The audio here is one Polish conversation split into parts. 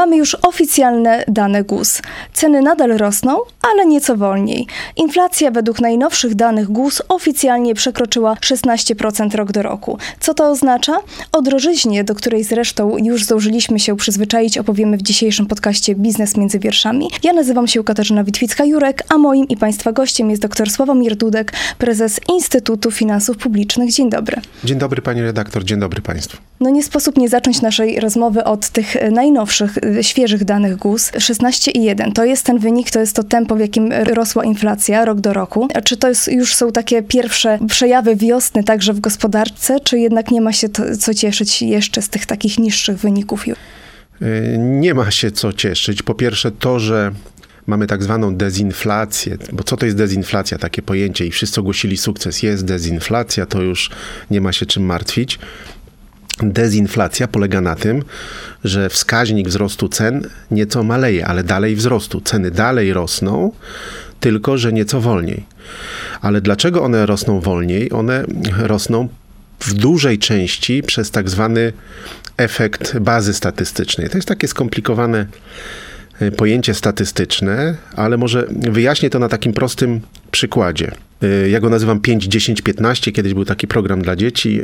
Mamy już oficjalne dane GUS. Ceny nadal rosną, ale nieco wolniej. Inflacja według najnowszych danych GUS oficjalnie przekroczyła 16% rok do roku. Co to oznacza? O drożyźnie, do której zresztą już zdążyliśmy się przyzwyczaić, opowiemy w dzisiejszym podcaście Biznes między wierszami. Ja nazywam się Katarzyna Witwicka-Jurek, a moim i Państwa gościem jest dr Sławomir Dudek, prezes Instytutu Finansów Publicznych. Dzień dobry. Dzień dobry pani redaktor, dzień dobry państwu. No nie sposób nie zacząć naszej rozmowy od tych najnowszych świeżych danych GUS 16,1. To jest ten wynik, to jest to tempo, w jakim rosła inflacja rok do roku. Czy to jest, już są takie pierwsze przejawy wiosny także w gospodarce, czy jednak nie ma się to, co cieszyć jeszcze z tych takich niższych wyników? Nie ma się co cieszyć. Po pierwsze to, że mamy tak zwaną dezinflację, bo co to jest dezinflacja, takie pojęcie i wszyscy ogłosili sukces, jest dezinflacja, to już nie ma się czym martwić. Dezinflacja polega na tym, że wskaźnik wzrostu cen nieco maleje, ale dalej wzrostu. Ceny dalej rosną, tylko że nieco wolniej. Ale dlaczego one rosną wolniej? One rosną w dużej części przez tak zwany efekt bazy statystycznej. To jest takie skomplikowane pojęcie statystyczne, ale może wyjaśnię to na takim prostym przykładzie. Y, ja go nazywam 5, 10, 15. Kiedyś był taki program dla dzieci,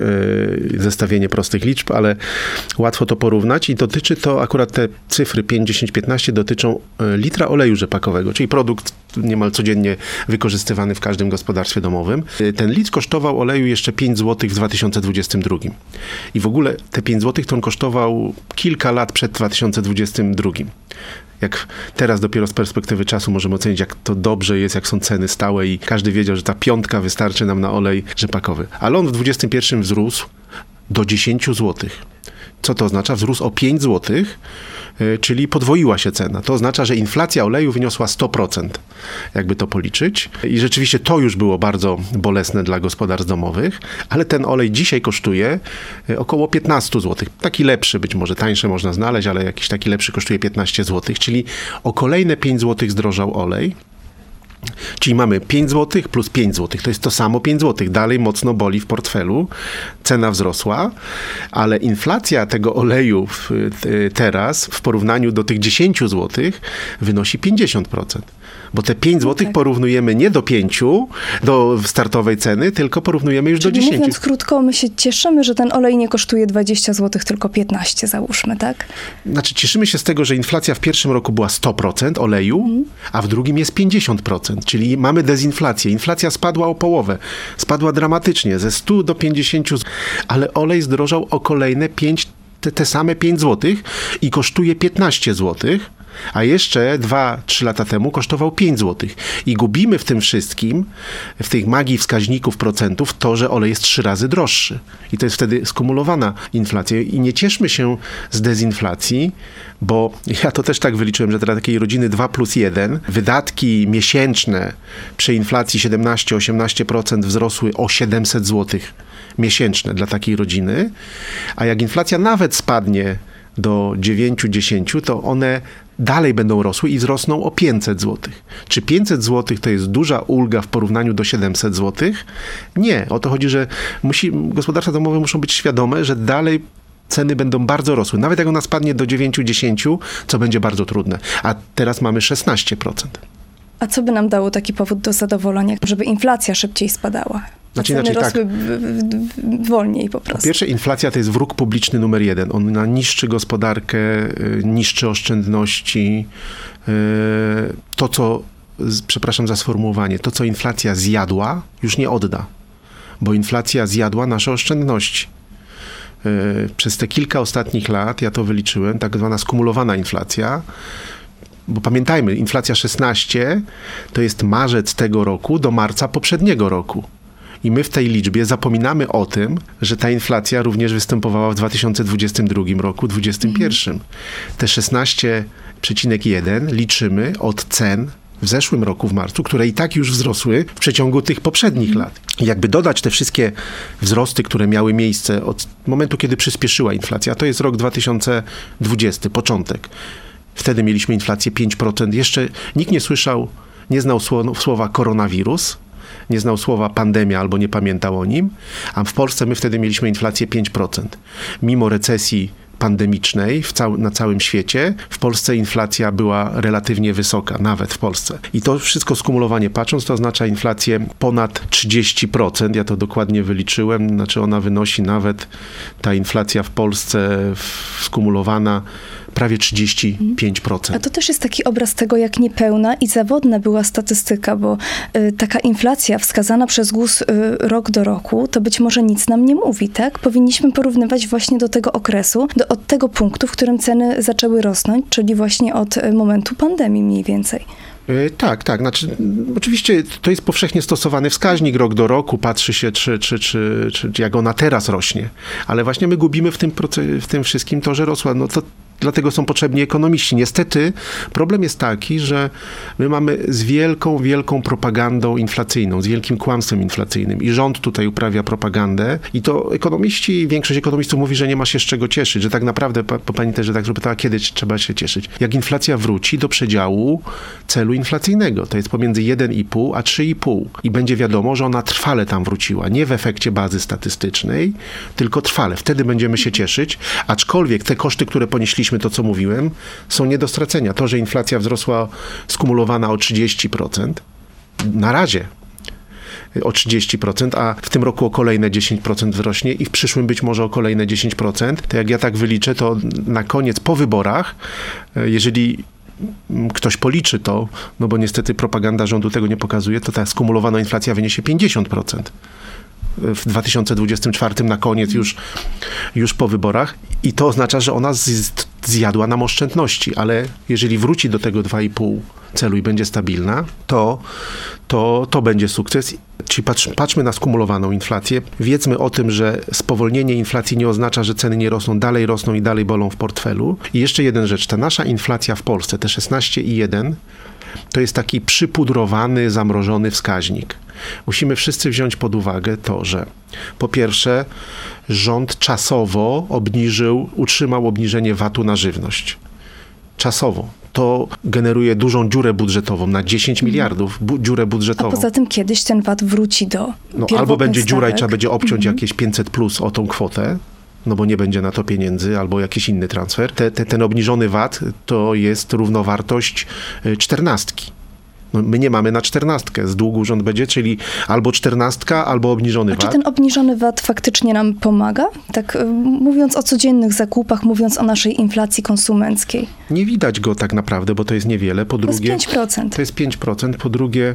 y, zestawienie prostych liczb, ale łatwo to porównać i dotyczy to akurat te cyfry 5, 10, 15 dotyczą litra oleju rzepakowego, czyli produkt niemal codziennie wykorzystywany w każdym gospodarstwie domowym. Ten litr kosztował oleju jeszcze 5 zł w 2022. I w ogóle te 5 zł to on kosztował kilka lat przed 2022 jak teraz dopiero z perspektywy czasu możemy ocenić, jak to dobrze jest, jak są ceny stałe i każdy wiedział, że ta piątka wystarczy nam na olej rzepakowy. Ale on w 21 wzrósł do 10 złotych. Co to oznacza? Wzrósł o 5 zł, e, czyli podwoiła się cena. To oznacza, że inflacja oleju wyniosła 100%, jakby to policzyć. I rzeczywiście to już było bardzo bolesne dla gospodarstw domowych, ale ten olej dzisiaj kosztuje e, około 15 zł. Taki lepszy, być może tańsze można znaleźć, ale jakiś taki lepszy kosztuje 15 zł, czyli o kolejne 5 zł zdrożał olej. Czyli mamy 5 zł plus 5 zł. To jest to samo 5 zł. Dalej mocno boli w portfelu. Cena wzrosła, ale inflacja tego oleju teraz w porównaniu do tych 10 zł wynosi 50%. Bo te 5 zł tak. porównujemy nie do 5, do startowej ceny, tylko porównujemy już Czyli do 10. Mówiąc krótko, my się cieszymy, że ten olej nie kosztuje 20 zł, tylko 15 załóżmy, tak? Znaczy cieszymy się z tego, że inflacja w pierwszym roku była 100% oleju, mm. a w drugim jest 50%, czyli mamy dezinflację. Inflacja spadła o połowę. Spadła dramatycznie, ze 100 do 50, ale olej zdrożał o kolejne 5 te, te same 5 zł i kosztuje 15 zł a jeszcze 2-3 lata temu kosztował 5 zł. I gubimy w tym wszystkim, w tej magii wskaźników procentów, to, że olej jest trzy razy droższy. I to jest wtedy skumulowana inflacja. I nie cieszmy się z dezinflacji, bo ja to też tak wyliczyłem, że dla takiej rodziny 2 plus 1 wydatki miesięczne przy inflacji 17-18% wzrosły o 700 zł miesięczne dla takiej rodziny, a jak inflacja nawet spadnie do 9-10, to one dalej będą rosły i wzrosną o 500 zł. Czy 500 zł to jest duża ulga w porównaniu do 700 zł? Nie. O to chodzi, że musi, gospodarstwa domowe muszą być świadome, że dalej ceny będą bardzo rosły. Nawet jak ona spadnie do 9-10, co będzie bardzo trudne. A teraz mamy 16%. A co by nam dało taki powód do zadowolenia, żeby inflacja szybciej spadała? Znaczy, ceny inaczej, rosły tak. wolniej po prostu. Po pierwsze, inflacja to jest wróg publiczny numer jeden. On niszczy gospodarkę, y, niszczy oszczędności. Y, to, co, przepraszam za sformułowanie, to, co inflacja zjadła, już nie odda, bo inflacja zjadła nasze oszczędności. Y, przez te kilka ostatnich lat, ja to wyliczyłem, tak zwana skumulowana inflacja, bo pamiętajmy, inflacja 16 to jest marzec tego roku do marca poprzedniego roku. I my w tej liczbie zapominamy o tym, że ta inflacja również występowała w 2022 roku, 2021. Te 16,1 liczymy od cen w zeszłym roku, w marcu, które i tak już wzrosły w przeciągu tych poprzednich lat. Jakby dodać te wszystkie wzrosty, które miały miejsce od momentu, kiedy przyspieszyła inflacja, to jest rok 2020, początek. Wtedy mieliśmy inflację 5%. Jeszcze nikt nie słyszał, nie znał słowa koronawirus, nie znał słowa pandemia albo nie pamiętał o nim, a w Polsce my wtedy mieliśmy inflację 5%. Mimo recesji pandemicznej cał na całym świecie, w Polsce inflacja była relatywnie wysoka, nawet w Polsce. I to wszystko skumulowanie patrząc, to oznacza inflację ponad 30%. Ja to dokładnie wyliczyłem, znaczy ona wynosi nawet ta inflacja w Polsce skumulowana prawie 35%. A to też jest taki obraz tego, jak niepełna i zawodna była statystyka, bo y, taka inflacja wskazana przez GUS y, rok do roku, to być może nic nam nie mówi, tak? Powinniśmy porównywać właśnie do tego okresu, do, od tego punktu, w którym ceny zaczęły rosnąć, czyli właśnie od y, momentu pandemii mniej więcej. Tak, tak. Znaczy, oczywiście to jest powszechnie stosowany wskaźnik rok do roku, patrzy się, czy, czy, czy, czy, jak ona teraz rośnie. Ale właśnie my gubimy w tym, w tym wszystkim to, że rosła. No to Dlatego są potrzebni ekonomiści. Niestety problem jest taki, że my mamy z wielką, wielką propagandą inflacyjną, z wielkim kłamstwem inflacyjnym i rząd tutaj uprawia propagandę i to ekonomiści, większość ekonomistów mówi, że nie ma się z czego cieszyć, że tak naprawdę, bo pani też tak zapytała, kiedy trzeba się cieszyć. Jak inflacja wróci do przedziału celu inflacyjnego, to jest pomiędzy 1,5 a 3,5 i będzie wiadomo, że ona trwale tam wróciła, nie w efekcie bazy statystycznej, tylko trwale. Wtedy będziemy się cieszyć, aczkolwiek te koszty, które ponieśliśmy to, co mówiłem, są nie do stracenia. To, że inflacja wzrosła skumulowana o 30%, na razie o 30%, a w tym roku o kolejne 10% wzrośnie i w przyszłym być może o kolejne 10%, to jak ja tak wyliczę, to na koniec po wyborach, e, jeżeli ktoś policzy to, no bo niestety propaganda rządu tego nie pokazuje, to ta skumulowana inflacja wyniesie 50% w 2024 na koniec już, już po wyborach i to oznacza, że ona zjadła nam oszczędności, ale jeżeli wróci do tego 2,5 celu i będzie stabilna, to, to, to będzie sukces. Czyli patrz, patrzmy na skumulowaną inflację. Wiedzmy o tym, że spowolnienie inflacji nie oznacza, że ceny nie rosną, dalej rosną i dalej bolą w portfelu. I jeszcze jeden rzecz, ta nasza inflacja w Polsce, te 16,1, to jest taki przypudrowany, zamrożony wskaźnik. Musimy wszyscy wziąć pod uwagę to, że po pierwsze, rząd czasowo obniżył, utrzymał obniżenie VAT-u na żywność. Czasowo. To generuje dużą dziurę budżetową na 10 mhm. miliardów bu dziurę budżetową. A poza tym kiedyś ten VAT wróci do. No, albo będzie stawek. dziura i trzeba będzie obciąć mhm. jakieś 500 plus o tą kwotę, no bo nie będzie na to pieniędzy albo jakiś inny transfer. Te, te, ten obniżony VAT to jest równowartość y, czternastki. No, my nie mamy na czternastkę. Z długu rząd będzie, czyli albo czternastka, albo obniżony A VAT. Czy ten obniżony VAT faktycznie nam pomaga? Tak y, mówiąc o codziennych zakupach, mówiąc o naszej inflacji konsumenckiej. Nie widać go tak naprawdę, bo to jest niewiele. Po drugie, to jest 5%. To jest 5%. Po drugie,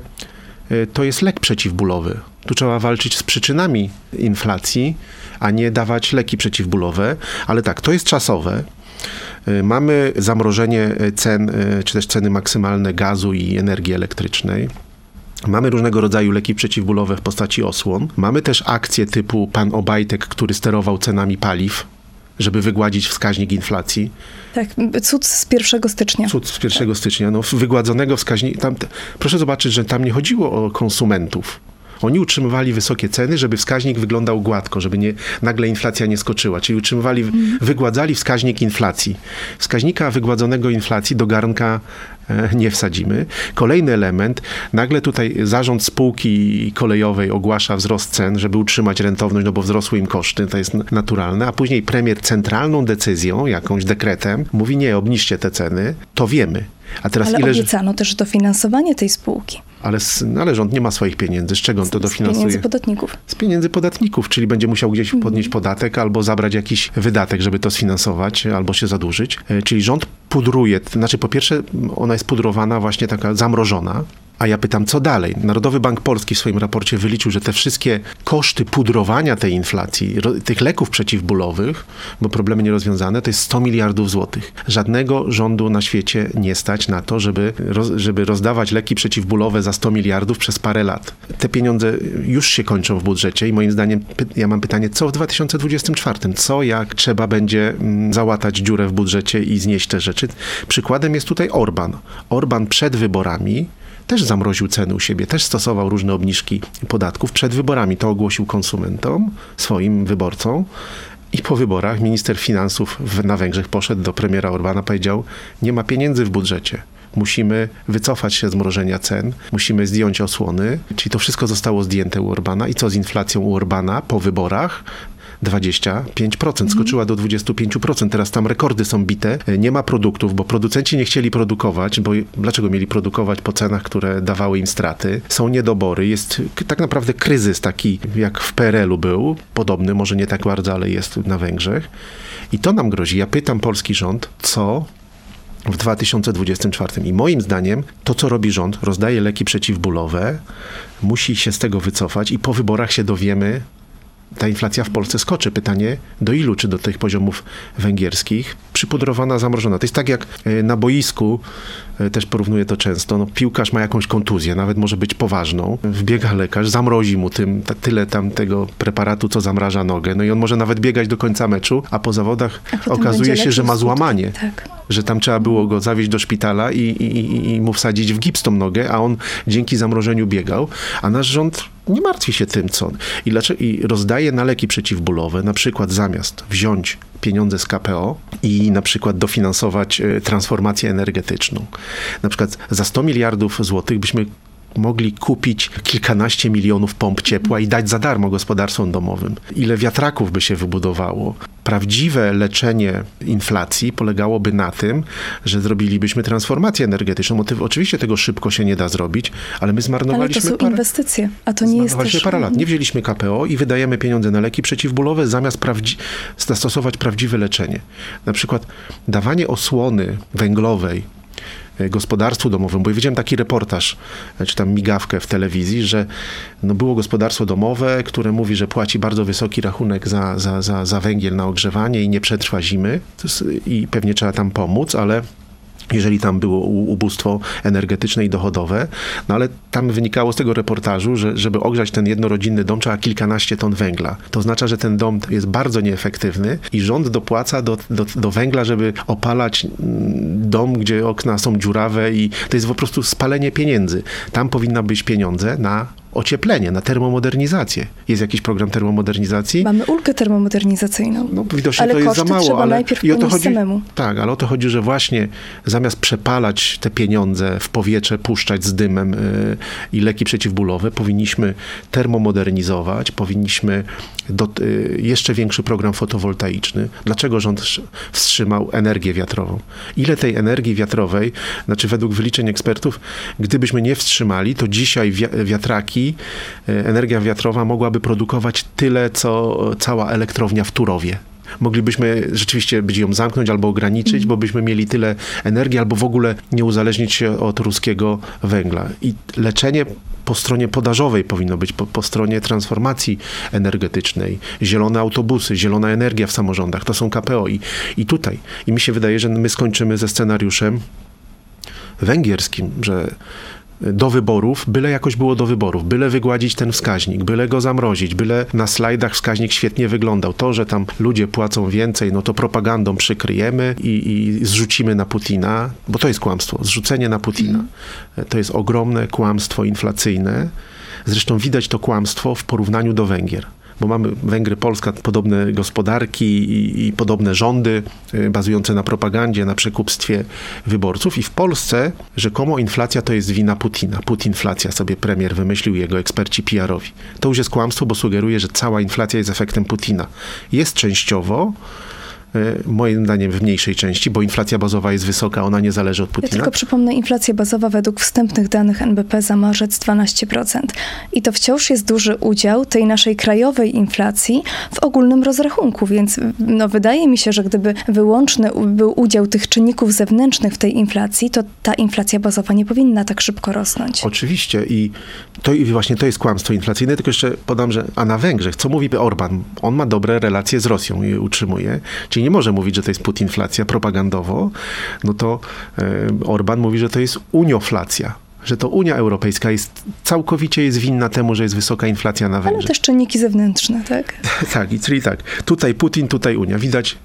to jest lek przeciwbólowy. Tu trzeba walczyć z przyczynami inflacji, a nie dawać leki przeciwbólowe. Ale tak, to jest czasowe. Y, mamy zamrożenie y, cen, czy też ceny maksymalne gazu i energii elektrycznej. Mamy różnego rodzaju leki przeciwbólowe w postaci osłon. Mamy też akcje typu pan Obajtek, który sterował cenami paliw, żeby wygładzić wskaźnik inflacji. Tak, cud z 1 stycznia. Cud z 1 tak. stycznia. No, wygładzonego wskaźnika. proszę zobaczyć, że tam nie chodziło o konsumentów. Oni utrzymywali wysokie ceny, żeby wskaźnik wyglądał gładko, żeby nie, nagle inflacja nie skoczyła. Czyli utrzymywali, mm. wygładzali wskaźnik inflacji. Wskaźnika wygładzonego inflacji do garnka nie wsadzimy. Kolejny element, nagle tutaj zarząd spółki kolejowej ogłasza wzrost cen, żeby utrzymać rentowność, no bo wzrosły im koszty, to jest naturalne, a później premier centralną decyzją, jakąś dekretem, mówi nie, obniżcie te ceny, to wiemy. A teraz Ale ile... obiecano też dofinansowanie tej spółki. Ale, no, ale rząd nie ma swoich pieniędzy. Z czego on to dofinansuje? Z pieniędzy podatników. Z pieniędzy podatników, czyli będzie musiał gdzieś mhm. podnieść podatek albo zabrać jakiś wydatek, żeby to sfinansować, albo się zadłużyć. E, czyli rząd pudruje, znaczy po pierwsze ona jest pudrowana właśnie taka zamrożona, a ja pytam, co dalej? Narodowy Bank Polski w swoim raporcie wyliczył, że te wszystkie koszty pudrowania tej inflacji, tych leków przeciwbólowych, bo problemy nierozwiązane, to jest 100 miliardów złotych. Żadnego rządu na świecie nie stać na to, żeby, żeby rozdawać leki przeciwbólowe za 100 miliardów przez parę lat. Te pieniądze już się kończą w budżecie i moim zdaniem, ja mam pytanie, co w 2024? Co jak trzeba będzie mm, załatać dziurę w budżecie i znieść te rzeczy? Przykładem jest tutaj Orban. Orban przed wyborami też zamroził ceny u siebie, też stosował różne obniżki podatków przed wyborami. To ogłosił konsumentom, swoim wyborcom. I po wyborach minister finansów na Węgrzech poszedł do premiera Orbana, powiedział: Nie ma pieniędzy w budżecie. musimy wycofać się z mrożenia cen, musimy zdjąć osłony, czyli to wszystko zostało zdjęte u Orbana. I co z inflacją u Orbana po wyborach? 25%, skoczyła do 25%. Teraz tam rekordy są bite. Nie ma produktów, bo producenci nie chcieli produkować, bo dlaczego mieli produkować po cenach, które dawały im straty? Są niedobory, jest tak naprawdę kryzys taki, jak w PRL-u był, podobny, może nie tak bardzo, ale jest na Węgrzech. I to nam grozi. Ja pytam polski rząd, co w 2024. I moim zdaniem to, co robi rząd, rozdaje leki przeciwbólowe, musi się z tego wycofać i po wyborach się dowiemy, ta inflacja w Polsce skoczy. Pytanie, do ilu? Czy do tych poziomów węgierskich? Przypudrowana, zamrożona. To jest tak jak e, na boisku, e, też porównuję to często, no, piłkarz ma jakąś kontuzję, nawet może być poważną. Wbiega lekarz, zamrozi mu tym, ta, tyle tam tego preparatu, co zamraża nogę. No i on może nawet biegać do końca meczu, a po zawodach A okazuje się, że ma złamanie. Tak. Że tam trzeba było go zawieźć do szpitala i, i, i, i mu wsadzić w gips tą nogę, a on dzięki zamrożeniu biegał. A nasz rząd nie martwi się tym, co. I, dlaczego, I rozdaje na leki przeciwbólowe, na przykład zamiast wziąć pieniądze z KPO i na przykład dofinansować e, transformację energetyczną. Na przykład za 100 miliardów złotych byśmy mogli kupić kilkanaście milionów pomp ciepła i dać za darmo gospodarstwom domowym. Ile wiatraków by się wybudowało. Prawdziwe leczenie inflacji polegałoby na tym, że zrobilibyśmy transformację energetyczną. Oczywiście tego szybko się nie da zrobić, ale my Ale zmarnowaliśmy to są parę... inwestycje, a to nie jest też... parę lat. Nie wzięliśmy KPO i wydajemy pieniądze na leki przeciwbólowe, zamiast prawdzi- zastosować prawdziwe leczenie. Na przykład dawanie osłony węglowej gospodarstwu domowym, bo ja widziałem taki reportaż, e, czy tam migawkę w telewizji, że no było gospodarstwo domowe, które mówi, że płaci bardzo wysoki rachunek za, za, za, za węgiel na ogrzewanie i nie przetrwa zimy. I pewnie trzeba tam pomóc, ale jeżeli tam było ubóstwo energetyczne i dochodowe, no ale tam wynikało z tego reportażu, że żeby ogrzać ten jednorodzinny dom trzeba kilkanaście ton węgla. To oznacza, że ten dom jest bardzo nieefektywny i rząd dopłaca do, do, do węgla, żeby opalać mm, dom, gdzie okna są dziurawe i to jest po prostu spalenie pieniędzy. Tam powinna być pieniądze na ocieplenie, na termomodernizację. Jest jakiś program termomodernizacji? Mamy ulgę termomodernizacyjną. No, widocznie Ale to jest za mało, trzeba ale najpierw i o to chodzi. samemu. Tak, ale o to chodzi, że właśnie zamiast przepalać te pieniądze w powietrze, puszczać z dymem y, i leki przeciwbólowe, powinniśmy termomodernizować, powinniśmy do, y, jeszcze większy program fotowoltaiczny. Dlaczego rząd wstrzy- wstrzymał energię wiatrową? Ile tej energii wiatrowej, znaczy według wyliczeń ekspertów, gdybyśmy nie wstrzymali, to dzisiaj wi- wiatraki, y, energia wiatrowa mogłaby produkować tyle, co cała elektrownia w Turowie moglibyśmy rzeczywiście być ją zamknąć albo ograniczyć, bo byśmy mieli tyle energii, albo w ogóle nie uzależnić się od ruskiego węgla. I leczenie po stronie podażowej powinno być, po, po stronie transformacji energetycznej. Zielone autobusy, zielona energia w samorządach, to są KPO. I, i tutaj. I mi się wydaje, że my skończymy ze scenariuszem węgierskim, że do wyborów, byle jakoś było do wyborów, byle wygładzić ten wskaźnik, byle go zamrozić, byle na slajdach wskaźnik świetnie wyglądał. To, że tam ludzie płacą więcej, no to propagandą przykryjemy i, i zrzucimy na Putina, bo to jest kłamstwo, zrzucenie na Putina. To jest ogromne kłamstwo inflacyjne. Zresztą widać to kłamstwo w porównaniu do Węgier bo mamy Węgry, Polska, podobne gospodarki i, i podobne rządy y, bazujące na propagandzie, na przekupstwie wyborców. I w Polsce rzekomo inflacja to jest wina Putina. Putinflacja sobie premier wymyślił, jego eksperci PR-owi. To już jest kłamstwo, bo sugeruje, że cała inflacja jest efektem Putina. Jest częściowo, moim zdaniem w mniejszej części, bo inflacja bazowa jest wysoka, ona nie zależy od Ja Putina. tylko przypomnę, inflacja bazowa według wstępnych danych NBP za marzec 12%. I to wciąż jest duży udział tej naszej krajowej inflacji w ogólnym rozrachunku, więc no, wydaje mi się, że gdyby wyłączny był udział tych czynników zewnętrznych w tej inflacji, to ta inflacja bazowa nie powinna tak szybko rosnąć. Oczywiście i to i właśnie to jest kłamstwo inflacyjne, tylko jeszcze podam, że a na Węgrzech, co mówi Orban? On ma dobre relacje z Rosją i je utrzymuje, czyli nie może mówić, że to jest putinflacja propagandowo, no to e, Orban mówi, że to jest unioflacja, że to Unia Europejska jest całkowicie jest winna temu, że jest wysoka inflacja na Ale Węgrzech. też czynniki zewnętrzne, tak? Tak, i czyli tak, tutaj Putin, tutaj Unia. Widać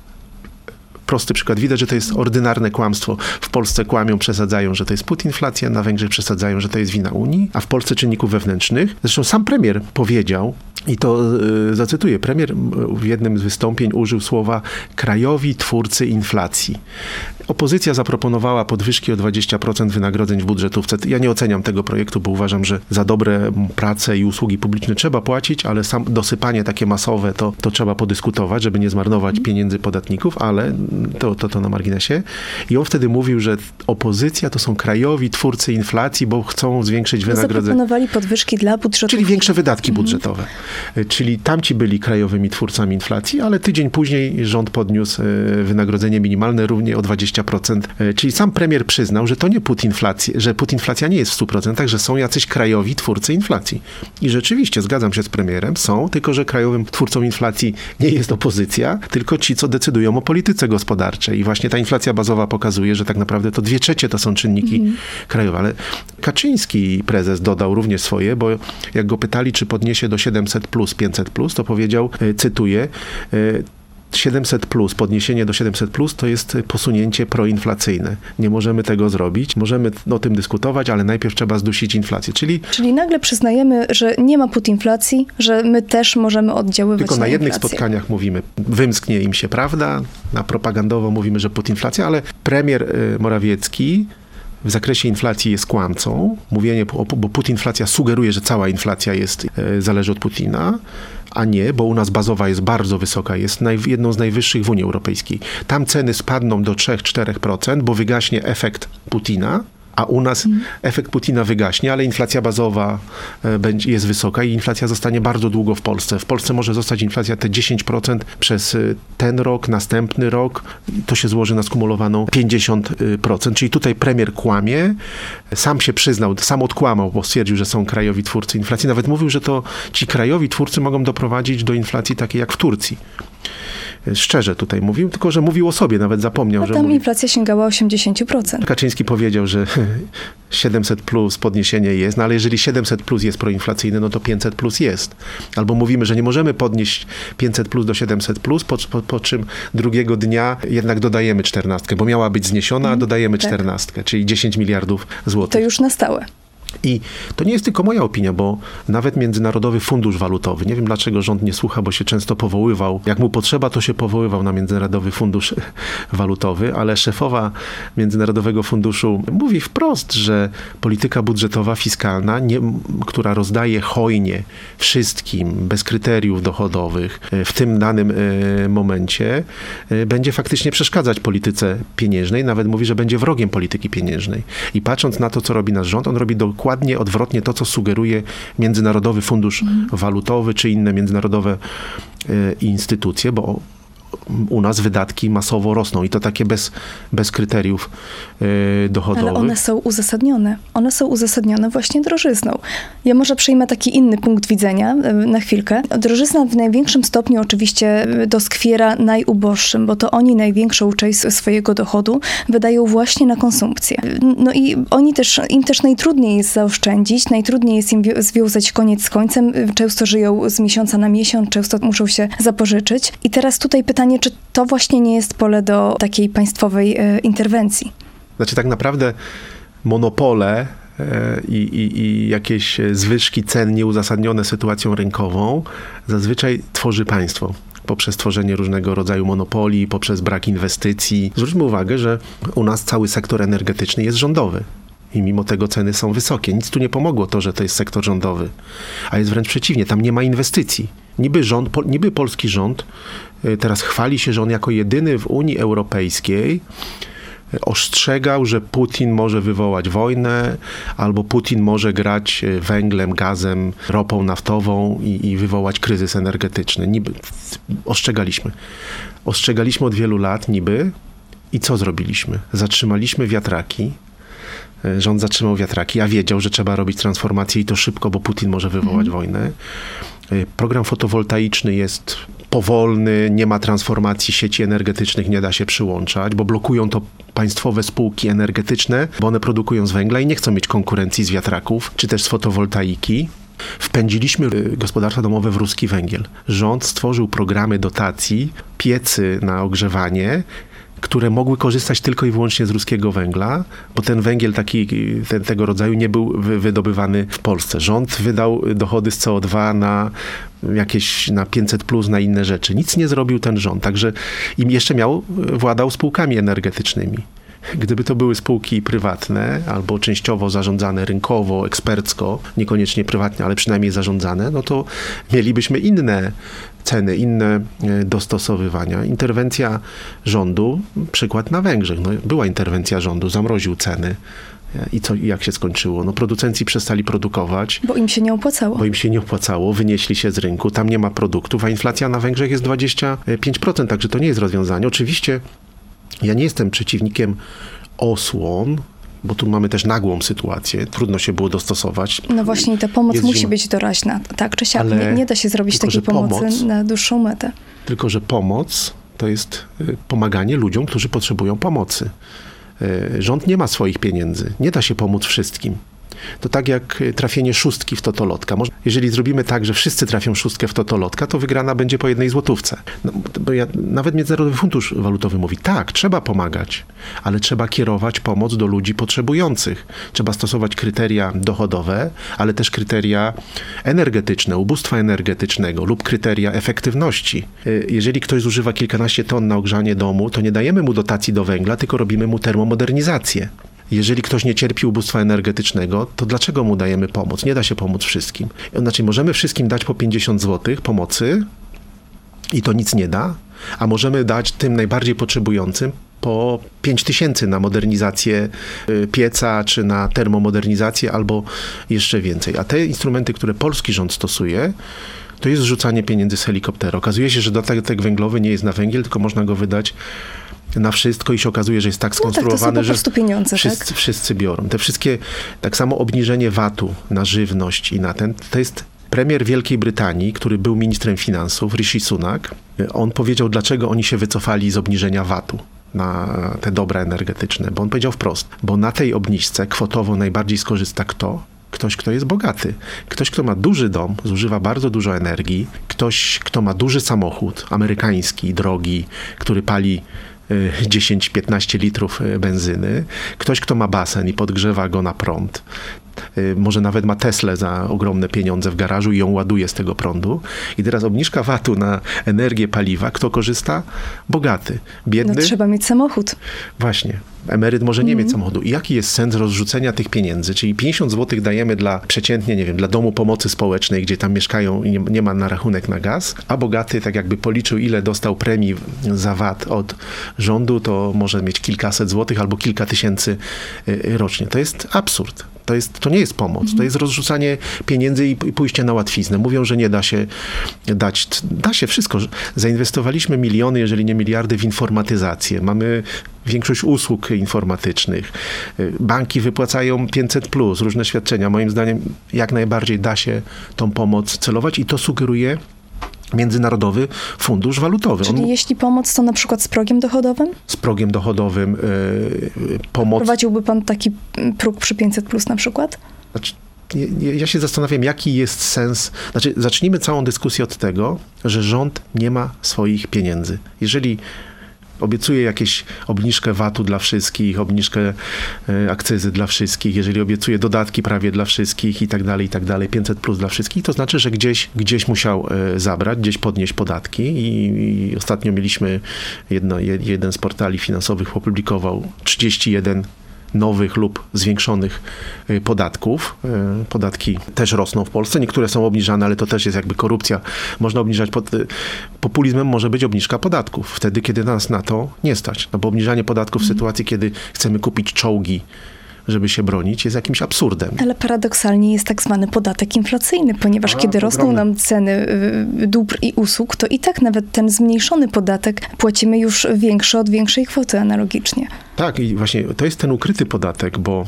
prosty przykład. Widać, że to jest ordynarne kłamstwo. W Polsce kłamią, przesadzają, że to jest putinflacja, na Węgrzech przesadzają, że to jest wina Unii, a w Polsce czynników wewnętrznych. Zresztą sam premier powiedział, i to y, zacytuję, premier w jednym z wystąpień użył słowa krajowi twórcy inflacji. Opozycja zaproponowała podwyżki o 20% wynagrodzeń w budżetówce. Ja nie oceniam tego projektu, bo uważam, że za dobre prace i usługi publiczne trzeba płacić, ale sam dosypanie takie masowe to, to trzeba podyskutować, żeby nie zmarnować pieniędzy podatników, ale to, to, to na marginesie. I on wtedy mówił, że opozycja to są krajowi twórcy inflacji, bo chcą zwiększyć wynagrodzenia. Zaproponowali podwyżki dla budżetu. Czyli większe wydatki budżetowe. Czyli tamci byli krajowymi twórcami inflacji, ale tydzień później rząd podniósł wynagrodzenie minimalne równie o 20%. Czyli sam premier przyznał, że to nie putinflacja, że putinflacja nie jest w 100%, że są jacyś krajowi twórcy inflacji. I rzeczywiście, zgadzam się z premierem, są, tylko że krajowym twórcą inflacji nie jest opozycja, tylko ci, co decydują o polityce gospodarczej. I właśnie ta inflacja bazowa pokazuje, że tak naprawdę to dwie trzecie to są czynniki mhm. krajowe. Ale Kaczyński prezes dodał również swoje, bo jak go pytali, czy podniesie do 700 plus, 500 plus, to powiedział, e, cytuję, 700 e, plus, podniesienie do 700 plus to jest posunięcie proinflacyjne. Nie możemy tego zrobić. Możemy o tym dyskutować, ale najpierw trzeba zdusić inflację. Czyli, Czyli nagle przyznajemy, że nie ma putinflacji, że my też możemy oddziaływać Tylko na, na jednych inflację. spotkaniach mówimy, wymsknie im się prawda, na propagandowo mówimy, że putinflacja, ale premier e, Morawiecki w zakresie inflacji jest kłamcą. Mówienie, bo putinflacja sugeruje, że cała inflacja jest, zależy od Putina, a nie, bo u nas bazowa jest bardzo wysoka, jest naj, jedną z najwyższych w Unii Europejskiej. Tam ceny spadną do 3-4%, bo wygaśnie efekt Putina, a u nas mm. efekt Putina wygaśnie, ale inflacja bazowa będzie, jest wysoka i inflacja zostanie bardzo długo w Polsce. W Polsce może zostać inflacja te 10% przez ten rok, następny rok. To się złoży na skumulowaną 50%. Czyli tutaj premier kłamie, sam się przyznał, sam odkłamał, bo stwierdził, że są krajowi twórcy inflacji. Nawet mówił, że to ci krajowi twórcy mogą doprowadzić do inflacji takiej jak w Turcji szczerze tutaj mówił, tylko że mówił o sobie, nawet zapomniał, A że. tam mówi. inflacja sięgała 80%. Kaczyński powiedział, że 700 plus podniesienie jest, no ale jeżeli 700 plus jest proinflacyjne, no to 500 plus jest. Albo mówimy, że nie możemy podnieść 500 plus do 700 plus, po, po, po czym drugiego dnia jednak dodajemy 14, bo miała być zniesiona, a Mhm. dodajemy tak. 14, czyli 10 miliardów złotych. To już na stałe. I to nie jest tylko moja opinia, bo nawet Międzynarodowy Fundusz Walutowy, nie wiem dlaczego rząd nie słucha, bo się często powoływał, jak mu potrzeba, to się powoływał na Międzynarodowy Fundusz Walutowy, ale szefowa Międzynarodowego Funduszu mówi wprost, że polityka budżetowa, fiskalna, nie, która rozdaje hojnie wszystkim, bez kryteriów dochodowych, w tym danym e, momencie, e, będzie faktycznie przeszkadzać polityce pieniężnej, nawet mówi, że będzie wrogiem polityki pieniężnej. I patrząc na to, co robi nasz rząd, on robi dokładnie odwrotnie to, co sugeruje Międzynarodowy Fundusz Walutowy czy inne międzynarodowe e, instytucje, bo u nas wydatki masowo rosną i to takie bez, bez kryteriów e, dochodowych. Ale one są uzasadnione. One są uzasadnione właśnie drożyzną. Ja może przyjmę taki inny punkt widzenia e, na chwilkę. Drożyzna w największym stopniu oczywiście e, doskwiera najuboższym, bo to oni największą część swojego dochodu wydają właśnie na konsumpcję. No i oni też, im też najtrudniej jest zaoszczędzić, najtrudniej jest im wi- związać koniec z końcem. Często żyją z miesiąca na miesiąc, często muszą się zapożyczyć. I teraz tutaj pytanie, czy to właśnie nie jest pole do takiej państwowej e, interwencji? Znaczy tak naprawdę monopole e, i, i, i jakieś zwyżki cen nieuzasadnione sytuacją rynkową zazwyczaj tworzy państwo poprzez tworzenie różnego rodzaju monopolii, poprzez brak inwestycji. Zwróćmy uwagę, że u nas cały sektor energetyczny jest rządowy. I mimo tego ceny są wysokie. Nic tu nie pomogło to, że to jest sektor rządowy. A jest wręcz przeciwnie, tam nie ma inwestycji. Niby, rząd, niby polski rząd y, teraz chwali się, że on jako jedyny w Unii Europejskiej ostrzegał, że Putin może wywołać wojnę, albo Putin może grać węglem, gazem, ropą naftową i, i wywołać kryzys energetyczny. Niby ostrzegaliśmy. Ostrzegaliśmy od wielu lat, niby. I co zrobiliśmy? Zatrzymaliśmy wiatraki. Rząd zatrzymał wiatraki, a wiedział, że trzeba robić transformację i to szybko, bo Putin może wywołać mhm. wojnę. Program fotowoltaiczny jest powolny, nie ma transformacji sieci energetycznych, nie da się przyłączać, bo blokują to państwowe spółki energetyczne, bo one produkują z węgla i nie chcą mieć konkurencji z wiatraków, czy też z fotowoltaiki. Wpędziliśmy gospodarstwa domowe w ruski węgiel. Rząd stworzył programy dotacji, piecy na ogrzewanie, które mogły korzystać tylko i wyłącznie z ruskiego węgla, bo ten węgiel taki, ten, tego rodzaju nie był wy, wydobywany w Polsce. Rząd wydał dochody z CO2 na jakieś na 500 plus, na inne rzeczy. Nic nie zrobił ten rząd, także im jeszcze miał, władał spółkami energetycznymi. Gdyby to były spółki prywatne albo częściowo zarządzane rynkowo, ekspercko, niekoniecznie prywatnie, ale przynajmniej zarządzane, no to mielibyśmy inne ceny, inne e, dostosowywania. Interwencja rządu, przykład na Węgrzech. No, była interwencja rządu, zamroził ceny. E, I co, jak się skończyło? No, producenci przestali produkować. Bo im się nie opłacało. Bo im się nie opłacało, wynieśli się z rynku, tam nie ma produktów, a inflacja na Węgrzech jest 25%, także to nie jest rozwiązanie. Oczywiście ja nie jestem przeciwnikiem osłon, bo tu mamy też nagłą sytuację, trudno się było dostosować. No właśnie, ta pomoc Jest musi zima. być doraźna, tak czy siak. Nie, nie da się zrobić tylko, takiej pomocy pomoc- na dłuższą metę. Tylko, że pomoc to jest y, pomaganie ludziom, którzy potrzebują pomocy. Y, Rząd nie ma swoich pieniędzy, nie da się pomóc wszystkim. To tak jak y, trafienie szóstki w totolotka. Jeżeli zrobimy tak, że wszyscy trafią szóstkę w totolotka, to wygrana będzie po jednej złotówce. No, bo ja, nawet Międzynarodowy Fundusz Walutowy mówi, tak, trzeba pomagać, ale trzeba kierować pomoc do ludzi potrzebujących. Trzeba stosować kryteria dochodowe, ale też kryteria energetyczne, ubóstwa energetycznego lub kryteria efektywności. Y, Jeżeli ktoś zużywa kilkanaście ton na ogrzanie domu, to nie dajemy mu dotacji do węgla, tylko robimy mu termomodernizację. Jeżeli ktoś nie cierpi ubóstwa energetycznego, to dlaczego mu dajemy pomoc? Nie da się pomóc wszystkim. Znaczy, możemy wszystkim dać po 50 zł pomocy i to nic nie da, a możemy dać tym najbardziej potrzebującym po 5 tysięcy na modernizację y, pieca, czy na termomodernizację, albo jeszcze więcej. A te instrumenty, które polski rząd stosuje, to jest zrzucanie pieniędzy z helikoptera. Okazuje się, że dodatek węglowy nie jest na węgiel, tylko można go wydać na wszystko i się okazuje, że jest tak No tak, że prostu pieniądze, wszyscy, tak? wszyscy biorą. Te wszystkie, tak samo obniżenie VAT-u na żywność i na ten, to jest premier Wielkiej Brytanii, który był ministrem finansów, Rishi Sunak, on powiedział, dlaczego oni się wycofali z obniżenia VAT-u na te dobra energetyczne, bo on powiedział wprost, bo na tej obniżce kwotowo najbardziej skorzysta kto? Ktoś, kto jest bogaty. Ktoś, kto ma duży dom, zużywa bardzo dużo energii. Ktoś, kto ma duży samochód, amerykański, drogi, który pali 10-15 litrów y, benzyny. Ktoś, kto ma basen i podgrzewa go na prąd. Y, Może nawet ma Teslę za ogromne pieniądze w garażu i ją ładuje z tego prądu. I teraz obniżka VAT-u na energię paliwa. Kto korzysta? Bogaty. Biedny? No trzeba mieć samochód. Właśnie. Emeryt może nie mieć samochodu. I jaki jest sens rozrzucenia tych pieniędzy? Czyli 50 zł dajemy dla przeciętnie, nie wiem, dla domu pomocy społecznej, gdzie tam mieszkają i nie, nie ma na rachunek na gaz, a bogaty tak jakby policzył, ile dostał premii za VAT od rządu, to może mieć kilkaset złotych albo kilka tysięcy y, rocznie. To jest absurd. To, jest, to nie jest pomoc, to jest rozrzucanie pieniędzy i pójście na łatwiznę. Mówią, że nie da się dać. Da się wszystko. Zainwestowaliśmy miliony, jeżeli nie miliardy w informatyzację. Mamy większość usług informatycznych. Banki wypłacają 500, plus, różne świadczenia. Moim zdaniem, jak najbardziej da się tą pomoc celować i to sugeruje Międzynarodowy Fundusz Walutowy. Czyli On jeśli pomoc, to na przykład z progiem dochodowym? z progiem dochodowym y, y, pomoc. Prowadziłby pan taki próg przy 500 plus na przykład? Znaczy, ja się zastanawiam, jaki jest sens. Znaczy, zacznijmy całą dyskusję od tego, że rząd nie ma swoich pieniędzy. Jeżeli obiecuje jakieś obniżkę VAT-u dla wszystkich, obniżkę e, akcyzy dla wszystkich, jeżeli obiecuje dodatki prawie dla wszystkich i tak dalej, i tak dalej, 500 plus dla wszystkich, to znaczy, że gdzieś, gdzieś musiał e, zabrać, gdzieś podnieść podatki i, i ostatnio mieliśmy jedno, je- jeden z portali finansowych opublikował 31 nowych lub zwiększonych y, podatków. Y, Podatki też rosną w Polsce. Niektóre są obniżane, ale to też jest jakby korupcja. Można obniżać, pod, y, populizmem może być obniżka podatków, wtedy kiedy nas na to nie stać. No bo obniżanie podatków w sytuacji, kiedy chcemy kupić czołgi, żeby się bronić, jest jakimś absurdem. Ale paradoksalnie jest tak zwany podatek inflacyjny, ponieważ A, kiedy rosną nam ceny y, dóbr i usług, to i tak nawet ten zmniejszony podatek płacimy już większy od większej kwoty analogicznie. Tak, i właśnie to jest ten ukryty podatek, bo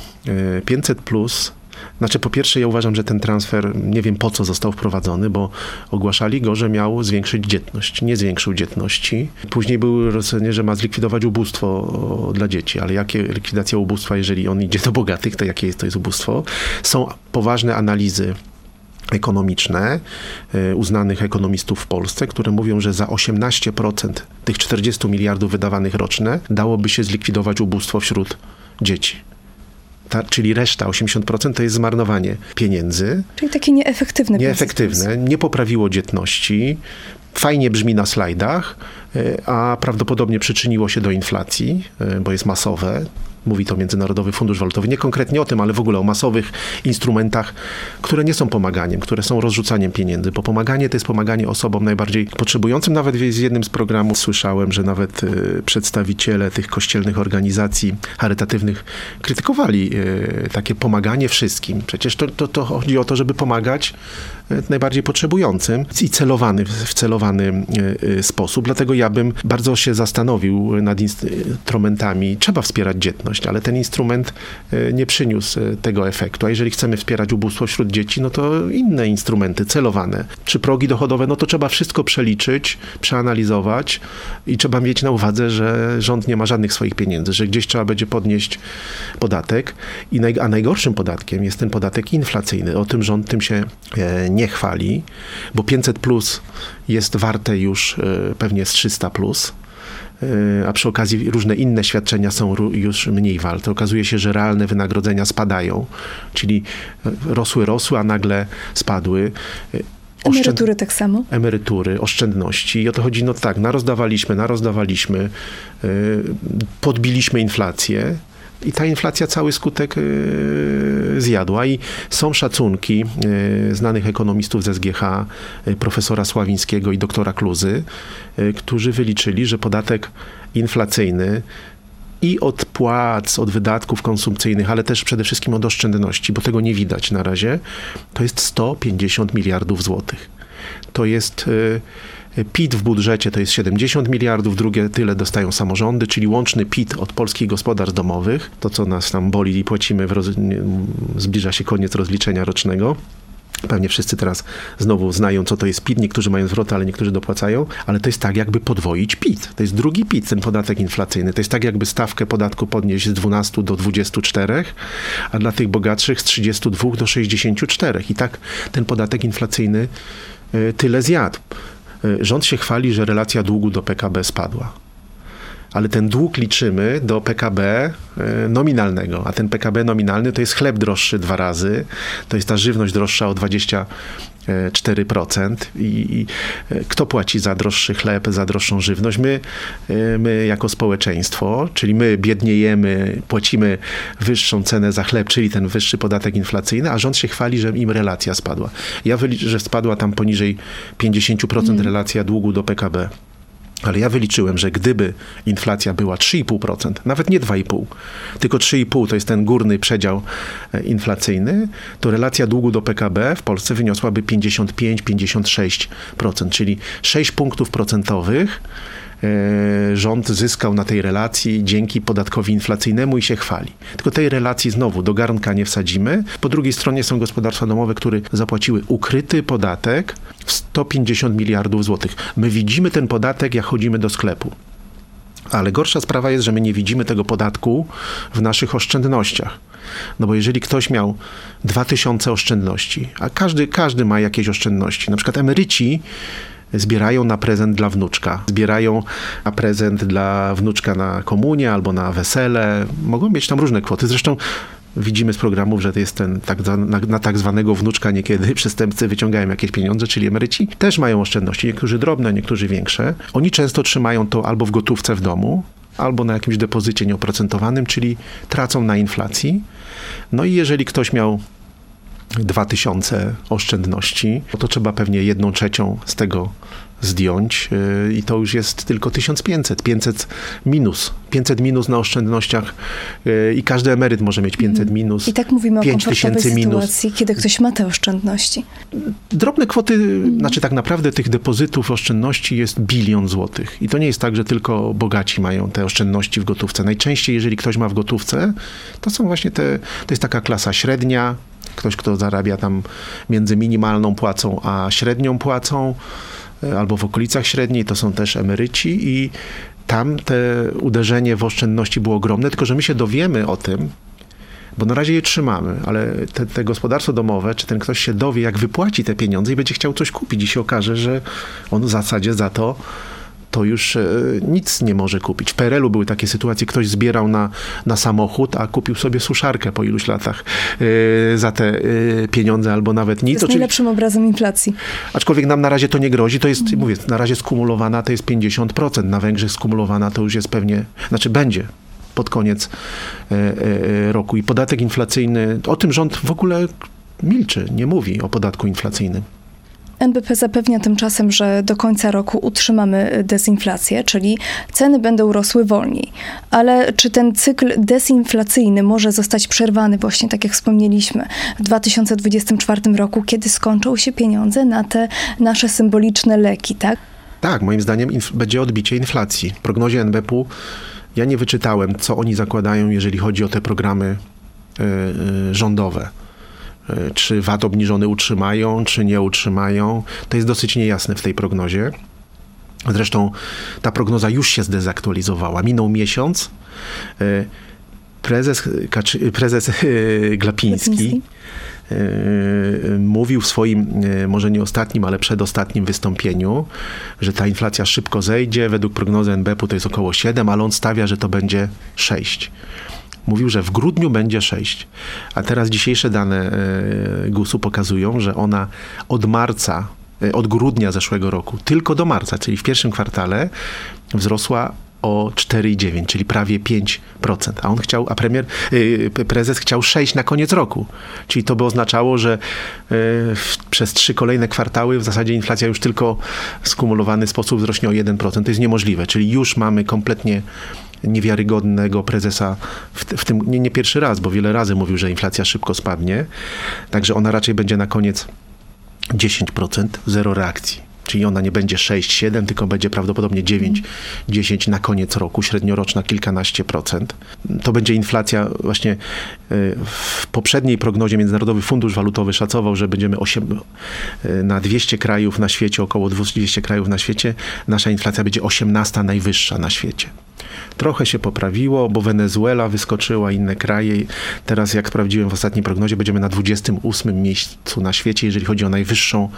y, 500 plus. Znaczy, po pierwsze, ja uważam, że ten transfer nie wiem po co został wprowadzony, bo ogłaszali go, że miał zwiększyć dzietność. Nie zwiększył dzietności. Później były rozsądzenie, że ma zlikwidować ubóstwo dla dzieci, ale jakie likwidacja ubóstwa, jeżeli on idzie do bogatych, to jakie jest to jest ubóstwo? Są poważne analizy ekonomiczne e, uznanych ekonomistów w Polsce, które mówią, że za 18% tych 40 miliardów wydawanych rocznie dałoby się zlikwidować ubóstwo wśród dzieci. Ta, czyli reszta, 80% to jest zmarnowanie pieniędzy. Czyli takie nieefektywne. Nieefektywne, nie poprawiło dzietności, fajnie brzmi na slajdach, e, a prawdopodobnie przyczyniło się do inflacji, e, bo jest masowe. Mówi to Międzynarodowy Fundusz Walutowy. Nie konkretnie o tym, ale w ogóle o masowych instrumentach, które nie są pomaganiem, które są rozrzucaniem pieniędzy, bo pomaganie to jest pomaganie osobom najbardziej potrzebującym. Nawet w jednym z programów słyszałem, że nawet y, przedstawiciele tych kościelnych organizacji charytatywnych krytykowali y, takie pomaganie wszystkim. Przecież to, to, to chodzi o to, żeby pomagać najbardziej potrzebującym i celowany, w celowany sposób. Dlatego ja bym bardzo się zastanowił nad instrumentami. Trzeba wspierać dzietność ale ten instrument e, nie przyniósł e, tego efektu. A jeżeli chcemy wspierać ubóstwo wśród dzieci, no to inne instrumenty celowane. Czy progi dochodowe, no to trzeba wszystko przeliczyć, przeanalizować i trzeba mieć na uwadze, że rząd nie ma żadnych swoich pieniędzy, że gdzieś trzeba będzie podnieść podatek. I a najgorszym podatkiem jest ten podatek inflacyjny. O tym rząd tym się e, nie chwali, bo 500 plus jest warte już pewnie z 300 plus a przy okazji różne inne świadczenia są już mniej warte. Okazuje się, że realne wynagrodzenia spadają, czyli e, rosły, rosły, a nagle spadły. E, Oszczęd... Emerytury tak samo? Emerytury, oszczędności. I o to chodzi, no tak, narozdawaliśmy, narozdawaliśmy, e, podbiliśmy inflację, i ta inflacja cały skutek zjadła. I są szacunki znanych ekonomistów z SGH, profesora Sławińskiego i doktora Kluzy, którzy wyliczyli, że podatek inflacyjny i od płac, od wydatków konsumpcyjnych, ale też przede wszystkim od oszczędności, bo tego nie widać na razie, to jest 150 miliardów złotych. To jest PIT w budżecie to jest 70 miliardów, drugie tyle dostają samorządy, czyli łączny PIT od polskich gospodarstw domowych, to co nas tam boli i płacimy, roz... zbliża się koniec rozliczenia rocznego. Pewnie wszyscy teraz znowu znają, co to jest PIT. Niektórzy mają zwroty, ale niektórzy dopłacają. Ale to jest tak, jakby podwoić PIT. To jest drugi PIT, ten podatek inflacyjny. To jest tak, jakby stawkę podatku podnieść z 12 do 24, a dla tych bogatszych z 32 do 64. I tak ten podatek inflacyjny y, tyle zjadł. Y, rząd się chwali, że relacja długu do PKB spadła. Ale ten dług liczymy do PKB e, nominalnego, a ten PKB nominalny to jest chleb droższy dwa razy, to jest ta żywność droższa o 20 4%. I, I, e, kto płaci za droższy chleb, za droższą żywność? My, e, my jako społeczeństwo, czyli my biedniejemy, płacimy wyższą cenę za chleb, czyli ten wyższy podatek inflacyjny, a rząd się chwali, że im relacja spadła. Ja wyliczę, że spadła tam poniżej 50% mm. relacja długu do PKB. Ale ja wyliczyłem, że gdyby inflacja była 3,5%, nawet nie 2,5%, tylko 3,5% to jest ten górny przedział e, inflacyjny, to relacja długu do PKB w Polsce wyniosłaby 55-56%, czyli 6 punktów procentowych rząd zyskał na tej relacji dzięki podatkowi inflacyjnemu i się chwali. Tylko tej relacji znowu do garnka nie wsadzimy. Po drugiej stronie są gospodarstwa domowe, które zapłaciły ukryty podatek w 150 miliardów złotych. My widzimy ten podatek, jak chodzimy do sklepu. Ale gorsza sprawa jest, że my nie widzimy tego podatku w naszych oszczędnościach. No bo jeżeli ktoś miał 2000 oszczędności, a każdy, każdy ma jakieś oszczędności, na przykład emeryci zbierają na prezent dla wnuczka. Zbierają na prezent dla wnuczka na komunię albo na wesele. Mogą mieć tam różne kwoty. Zresztą widzimy z programów, że to jest ten tak, na, na, tak zwanego wnuczka niekiedy przestępcy wyciągają jakieś pieniądze, czyli emeryci też mają oszczędności, niektórzy drobne, niektórzy większe. Oni często trzymają to albo w gotówce w domu, albo na jakimś depozycie nieoprocentowanym, czyli tracą na inflacji. No i jeżeli ktoś miał 2000 oszczędności, to trzeba pewnie jedną trzecią z tego zdjąć y, i to już jest tylko 1500. 500 minus. 500 minus na oszczędnościach y, i każdy emeryt może mieć 500 mhm. minus. I tak mówimy o komfortowej sytuacji, kiedy ktoś ma te oszczędności. Drobne kwoty, mhm. znaczy tak naprawdę tych depozytów oszczędności jest bilion złotych. I to nie jest tak, że tylko bogaci mają te oszczędności w gotówce. Najczęściej, jeżeli ktoś ma w gotówce, to są właśnie te, to jest taka klasa średnia, ktoś, kto zarabia tam między minimalną płacą a średnią płacą, e, albo w okolicach średniej, to są też emeryci i tam te uderzenie w oszczędności było ogromne, tylko że my się dowiemy o tym Bo na razie je trzymamy, ale te, te gospodarstwo domowe, czy ten ktoś się dowie, jak wypłaci te pieniądze i będzie chciał coś kupić i się okaże, że on w zasadzie za to to już e, nic nie może kupić. W PRL-u były takie sytuacje, ktoś zbierał na, na samochód, a kupił sobie suszarkę po iluś latach e, za te e, pieniądze albo nawet nic. To jest najlepszym obrazem inflacji. Aczkolwiek nam na razie to nie grozi, to jest, mówię, na razie skumulowana to jest 50%, na Węgrzech skumulowana to już jest pewnie, znaczy będzie pod koniec roku. I podatek inflacyjny, o tym rząd w ogóle milczy, nie mówi o podatku inflacyjnym. NBP zapewnia tymczasem, że do końca roku utrzymamy dezinflację, czyli ceny będą rosły wolniej. Ale czy ten cykl dezinflacyjny może zostać przerwany, właśnie tak jak wspomnieliśmy, w 2024 roku, kiedy skończą się pieniądze na te nasze symboliczne leki, tak? Tak, moim zdaniem będzie odbicie inflacji. W prognozie NBP-u ja nie wyczytałem, co oni zakładają, jeżeli chodzi o te programy y, y, rządowe. Y, Czy VAT obniżony utrzymają, czy nie utrzymają. To jest dosyć niejasne w tej prognozie. Zresztą ta prognoza już się zdezaktualizowała. Minął miesiąc. y, Prezes, Kaczy, prezes y, Glapiński Glapiński. Mówił w swoim, może nie ostatnim, ale przedostatnim wystąpieniu, że ta inflacja szybko zejdzie. Według prognozy NBP to jest około 7, ale on stawia, że to będzie 6. Mówił, że w grudniu będzie 6. A teraz dzisiejsze dane yy, GUS-u pokazują, że ona od marca, yy, od grudnia zeszłego roku, tylko do marca, czyli w pierwszym kwartale, wzrosła o 4,9, czyli prawie 5%. A on chciał, a premier, yy, prezes chciał 6 na koniec roku. Czyli to by oznaczało, że przez trzy kolejne kwartały w zasadzie inflacja już tylko w skumulowany sposób wzrośnie o 1%. To jest niemożliwe. Czyli już mamy kompletnie niewiarygodnego prezesa w, w tym, nie, nie pierwszy raz, bo wiele razy mówił, że inflacja szybko spadnie. Także ona raczej będzie na koniec 10%, zero reakcji. Czyli ona nie będzie 6-7, tylko będzie prawdopodobnie 9-10 na koniec roku, średnioroczna kilkanaście procent. To będzie inflacja właśnie y, w poprzedniej prognozie Międzynarodowy Fundusz Walutowy szacował, że będziemy 8, y, na 200 krajów na świecie, około 200 krajów na świecie, nasza inflacja będzie 18 najwyższa na świecie. Trochę się poprawiło, bo Wenezuela wyskoczyła, inne kraje. Teraz, jak sprawdziłem w ostatniej prognozie, będziemy na 28 miejscu na świecie, jeżeli chodzi o najwyższą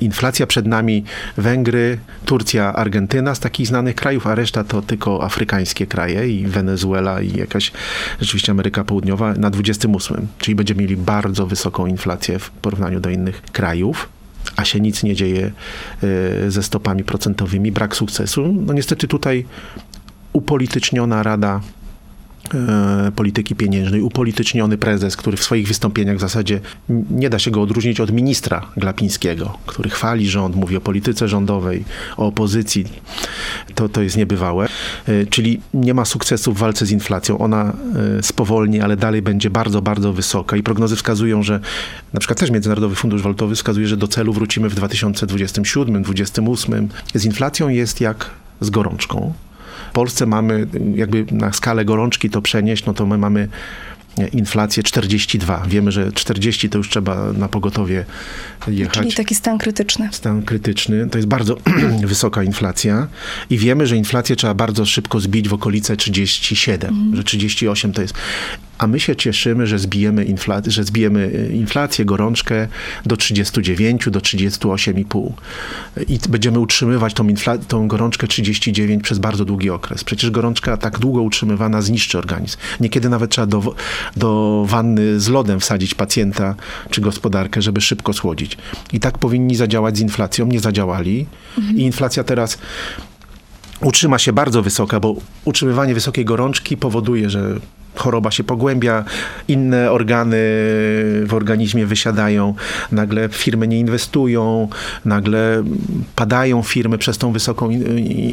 inflacja. Przed nami Węgry, Turcja, Argentyna z takich znanych krajów, a reszta to tylko afrykańskie kraje i Wenezuela i jakaś rzeczywiście Ameryka Południowa na 28. Czyli będziemy mieli bardzo wysoką inflację w porównaniu do innych krajów a się nic nie dzieje e, ze stopami procentowymi, brak sukcesu. No niestety tutaj upolityczniona Rada e, Polityki Pieniężnej, upolityczniony prezes, który w swoich wystąpieniach w zasadzie nie da się go odróżnić od ministra Glapińskiego, który chwali rząd, mówi o polityce rządowej, o opozycji. To, to jest niebywałe. E, Czyli nie ma sukcesu w walce z inflacją. Ona e, spowolni, ale dalej będzie bardzo, bardzo wysoka i prognozy wskazują, że na przykład też Międzynarodowy Fundusz Walutowy wskazuje, że do celu wrócimy w 2027-2028. Z inflacją jest jak z gorączką. W Polsce mamy, jakby na skalę gorączki to przenieść, no to my mamy inflację 42. Wiemy, że 40 to już trzeba na pogotowie jechać Czyli taki stan krytyczny. stan krytyczny. To jest bardzo wysoka inflacja i wiemy, że inflację trzeba bardzo szybko zbić w okolice 37, że 38 to jest. A my się cieszymy, że zbijemy, infla- że zbijemy y, inflację, gorączkę do 39, do 38,5. I będziemy utrzymywać tą, tą gorączkę 39 przez bardzo długi okres. Przecież gorączka tak długo utrzymywana zniszczy organizm. Niekiedy nawet trzeba do, do wanny z lodem wsadzić pacjenta czy gospodarkę, żeby szybko schłodzić. I tak powinni zadziałać z inflacją. Nie zadziałali. I inflacja teraz utrzyma się bardzo wysoka, bo utrzymywanie wysokiej gorączki powoduje, że choroba się pogłębia, inne organy w organizmie wysiadają, nagle firmy nie inwestują, nagle padają firmy przez tą wysoką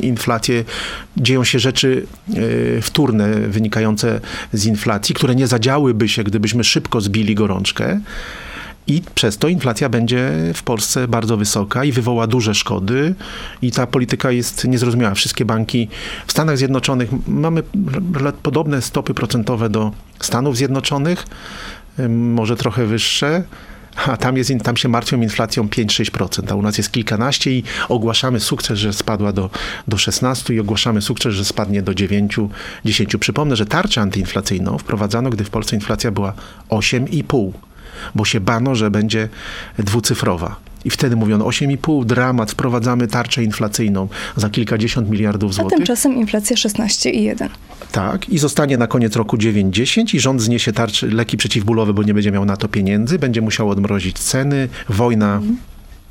inflację. Dzieją się rzeczy e, wtórne wynikające z inflacji, które nie zadziałyby się, gdybyśmy szybko zbili gorączkę. I przez to inflacja będzie w Polsce bardzo wysoka i wywoła duże szkody. I ta polityka jest niezrozumiała. Wszystkie banki w Stanach Zjednoczonych mamy podobne stopy procentowe do Stanów Zjednoczonych, może trochę wyższe, a tam, jest, tam się martwią inflacją 5-6%, a u nas jest kilkanaście i ogłaszamy sukces, że spadła do, do 16 i ogłaszamy sukces, że spadnie do 9-10. Przypomnę, że tarczę antyinflacyjną wprowadzano, gdy w Polsce inflacja była 8,5, bo się bano, że będzie dwucyfrowa. I wtedy mówiono 8,5, dramat, wprowadzamy tarczę inflacyjną za kilkadziesiąt miliardów A złotych. tymczasem inflacja 16,1. Tak, i zostanie na koniec roku 9-10 i rząd zniesie tarczy, leki przeciwbólowe, bo nie będzie miał na to pieniędzy, będzie musiał odmrozić ceny, wojna.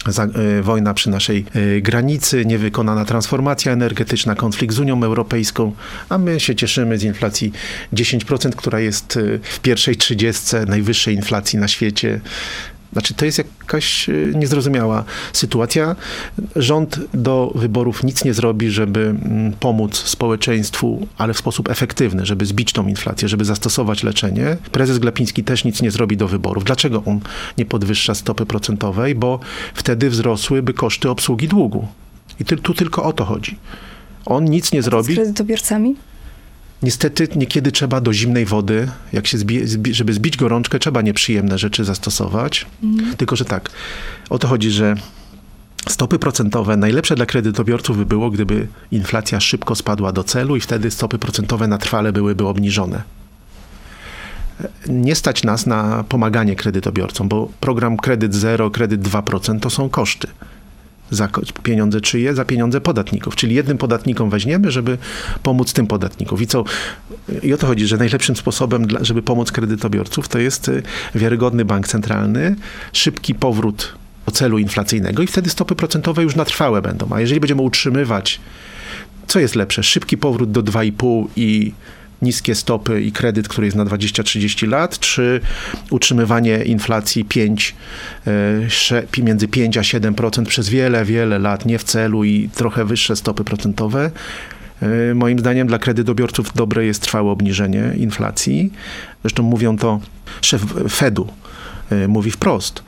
Za, y, wojna przy naszej y, granicy, niewykonana transformacja energetyczna, konflikt z Unią Europejską, a my się cieszymy z inflacji 10%, która jest y, w pierwszej trzydziestce najwyższej inflacji na świecie. Znaczy, to jest jakaś y, niezrozumiała sytuacja. Rząd do wyborów nic nie zrobi, żeby mm, pomóc społeczeństwu, ale w sposób efektywny, żeby zbić tą inflację, żeby zastosować leczenie. Prezes Glapiński też nic nie zrobi do wyborów. Dlaczego on nie podwyższa stopy procentowej? Bo wtedy wzrosłyby koszty obsługi długu. I tu tylko o to chodzi. On nic nie Z zrobi. kredytobiorcami? Niestety niekiedy trzeba do zimnej wody, jak się zbi, zbi, żeby zbić gorączkę, trzeba nieprzyjemne rzeczy zastosować. Tylko, że tak, o to chodzi, że stopy procentowe najlepsze dla kredytobiorców by było, gdyby inflacja szybko spadła do celu i wtedy stopy procentowe na trwale byłyby obniżone. Nie stać nas na pomaganie kredytobiorcom, bo program kredyt 0, kredyt 2% to są koszty za pieniądze czyje? Za pieniądze podatników. Czyli jednym podatnikom weźmiemy, żeby pomóc tym podatnikom. I co? I o to chodzi, że najlepszym sposobem, dla, żeby pomóc kredytobiorców, to jest y, wiarygodny bank centralny, szybki powrót do celu inflacyjnego i wtedy stopy procentowe już na trwałe będą. A jeżeli będziemy utrzymywać, co jest lepsze? Szybki powrót do 2,5 i niskie stopy i kredyt, który jest na 20-30 lat, czy utrzymywanie inflacji 5, e, między 5 a 7% przez wiele, wiele lat, nie w celu i trochę wyższe stopy procentowe. E, Moim zdaniem dla kredytobiorców dobre jest trwałe obniżenie inflacji. Zresztą mówią to szef Fedu, e, mówi wprost.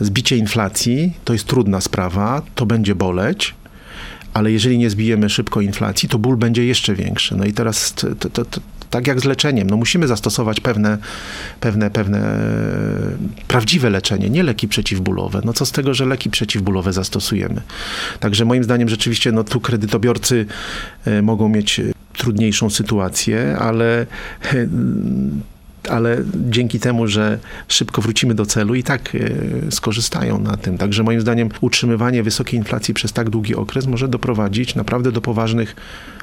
Zbicie inflacji to jest trudna sprawa, to będzie boleć, ale jeżeli nie zbijemy szybko inflacji, to ból będzie jeszcze większy. No i teraz to, to, to, tak jak z leczeniem, no musimy zastosować pewne, pewne, pewne e, prawdziwe leczenie, nie leki przeciwbólowe. No co z tego, że leki przeciwbólowe zastosujemy. Także moim zdaniem rzeczywiście no tu kredytobiorcy e, mogą mieć e, trudniejszą sytuację, ale ale dzięki temu, że szybko wrócimy do celu i tak e, skorzystają na tym. Także moim zdaniem utrzymywanie wysokiej inflacji przez tak długi okres może doprowadzić naprawdę do poważnych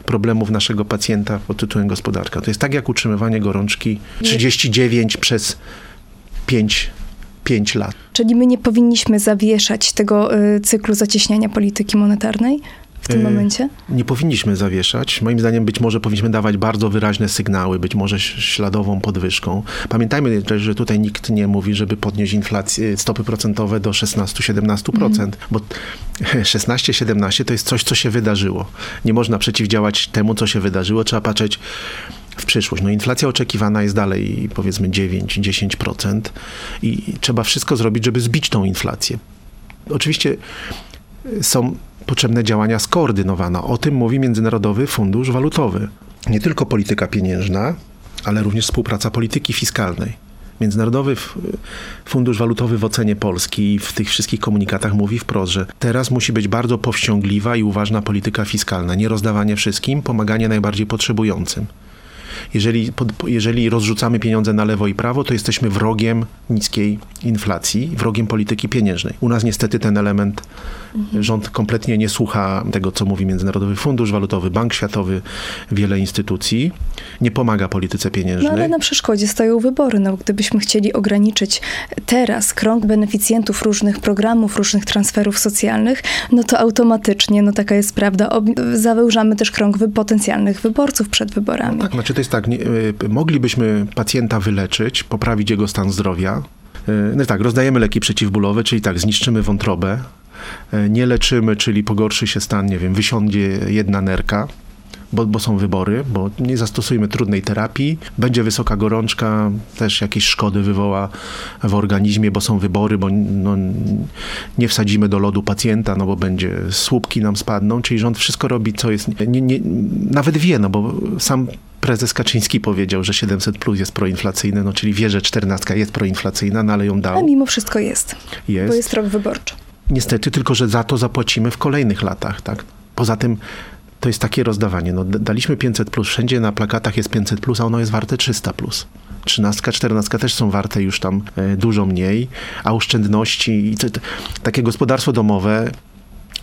problemów naszego pacjenta pod tytułem gospodarka. To jest tak jak utrzymywanie gorączki 39 przez 5, 5 lat. Czyli my nie powinniśmy zawieszać tego y, cyklu zacieśniania polityki monetarnej w tym Y, momencie? Nie powinniśmy zawieszać. Moim zdaniem być może powinniśmy dawać bardzo wyraźne sygnały, być może śladową podwyżką. Pamiętajmy też, że tutaj nikt nie mówi, żeby podnieść inflację, stopy procentowe do 16-17%, bo 16-17 to jest coś, co się wydarzyło. Nie można przeciwdziałać temu, co się wydarzyło, trzeba patrzeć w przyszłość. No inflacja oczekiwana jest dalej powiedzmy 9-10% i trzeba wszystko zrobić, żeby zbić tą inflację. Oczywiście są potrzebne działania skoordynowane. O tym mówi Międzynarodowy Fundusz Walutowy. Nie tylko polityka pieniężna, ale również współpraca polityki fiskalnej. Międzynarodowy Fundusz Walutowy w ocenie Polski i w tych wszystkich komunikatach mówi wprost, że teraz musi być bardzo powściągliwa i uważna polityka fiskalna. Nie rozdawanie wszystkim, pomaganie najbardziej potrzebującym. Jeżeli, jeżeli rozrzucamy pieniądze na lewo i prawo, to jesteśmy wrogiem niskiej inflacji, wrogiem polityki pieniężnej. U nas niestety ten element rząd kompletnie nie słucha tego, co mówi Międzynarodowy Fundusz Walutowy, Bank Światowy, wiele instytucji. Nie pomaga polityce No pieniężnej. ale na przeszkodzie stoją wybory. No, gdybyśmy chcieli ograniczyć teraz krąg beneficjentów różnych programów, różnych transferów socjalnych, no to automatycznie, no taka jest prawda, zawężamy też krąg wy- potencjalnych wyborców przed wyborami. Tak, znaczy to jest tak, nie, y, moglibyśmy pacjenta wyleczyć, poprawić jego stan zdrowia. Y, No tak, rozdajemy leki przeciwbólowe, czyli tak, zniszczymy wątrobę, nie leczymy, czyli pogorszy się stan, nie wiem, wysiądzie jedna nerka, bo, bo są wybory, bo nie zastosujemy trudnej terapii, będzie wysoka gorączka, też jakieś szkody wywoła w organizmie, bo są wybory, bo no, nie wsadzimy do lodu pacjenta, no bo będzie słupki nam spadną, czyli rząd wszystko robi, co jest, nie, nie, nawet wie, no bo sam prezes Kaczyński powiedział, że 700 plus jest proinflacyjne, no czyli wie, że 14 jest proinflacyjna, no ale ją A dał. mimo wszystko jest, Jest. bo jest rok wyborczy. Niestety, tylko że za to zapłacimy w kolejnych latach, tak? Poza tym to jest takie rozdawanie. No, daliśmy 500 plus, wszędzie na plakatach jest 500 plus, a ono jest warte 300 plus. 13, 14 też są warte już tam e, dużo mniej, a oszczędności i takie gospodarstwo domowe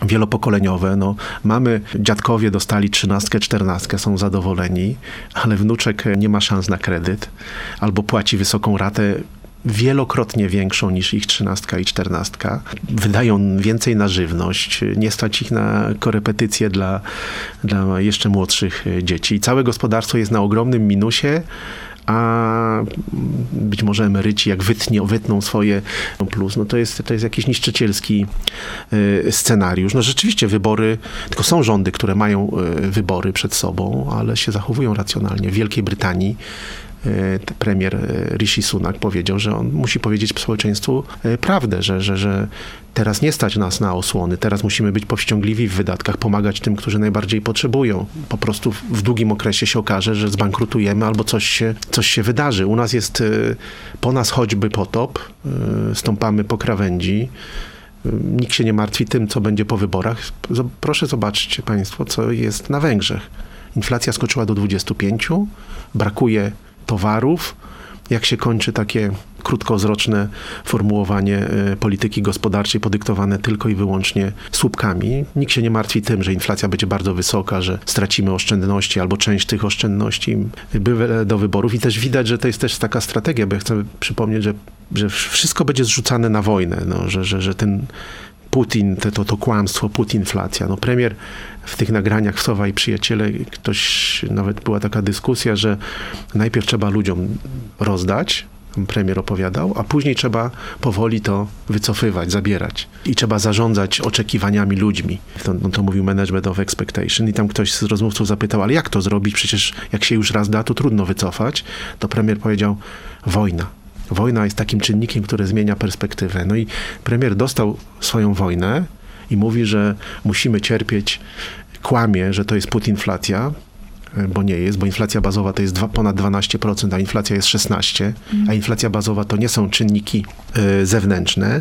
wielopokoleniowe. No, mamy, dziadkowie dostali trzynastkę, czternastkę, są zadowoleni, ale wnuczek nie ma szans na kredyt albo płaci wysoką ratę wielokrotnie większą niż ich trzynastka i czternastka. Wydają więcej na żywność, nie stać ich na korepetycje dla, dla jeszcze młodszych e, dzieci. Całe gospodarstwo jest na ogromnym minusie, a być może emeryci jak wytnie, wytną swoje plus, no to jest, to jest jakiś niszczycielski y, scenariusz. No rzeczywiście wybory, tylko są rządy, które mają y, wybory przed sobą, ale się zachowują racjonalnie. W Wielkiej Brytanii premier y, Rishi Sunak powiedział, że on musi powiedzieć społeczeństwu y, prawdę, że, że, że teraz nie stać nas na osłony, teraz musimy być powściągliwi w wydatkach, pomagać tym, którzy najbardziej potrzebują. Po prostu w- długim okresie się okaże, że zbankrutujemy albo coś się, coś się wydarzy. U nas jest y, po nas choćby potop, y, stąpamy po krawędzi. Y, Nikt się nie martwi tym, co będzie po wyborach. Proszę zobaczcie Państwo, co jest na Węgrzech. Inflacja skoczyła do 25, brakuje towarów. Jak się kończy takie krótkowzroczne formułowanie e, polityki gospodarczej podyktowane tylko i wyłącznie słupkami. Nikt się nie martwi tym, że inflacja będzie bardzo wysoka, że stracimy oszczędności albo część tych oszczędności były do wyborów i też widać, że to jest też taka strategia, bo ja chcę przypomnieć, że, że wszystko będzie zrzucane na wojnę, no, że, że, że ten Putin, to, to, to kłamstwo, putinflacja. No premier w tych nagraniach Sowa i Przyjaciele, ktoś, nawet była taka dyskusja, że najpierw trzeba ludziom rozdać, premier opowiadał, a później trzeba powoli to wycofywać, zabierać. I trzeba zarządzać oczekiwaniami ludźmi. To, no to mówił management of expectation i tam ktoś z rozmówców zapytał, ale jak to zrobić? Przecież jak się już raz da, to trudno wycofać. To premier powiedział, wojna. Wojna jest takim czynnikiem, który zmienia perspektywę. No i premier dostał swoją wojnę i mówi, że musimy cierpieć, kłamie, że to jest putinflacja, bo nie jest, bo inflacja bazowa to jest dwa, ponad 12%, a inflacja jest 16%, a inflacja bazowa to nie są czynniki e, zewnętrzne.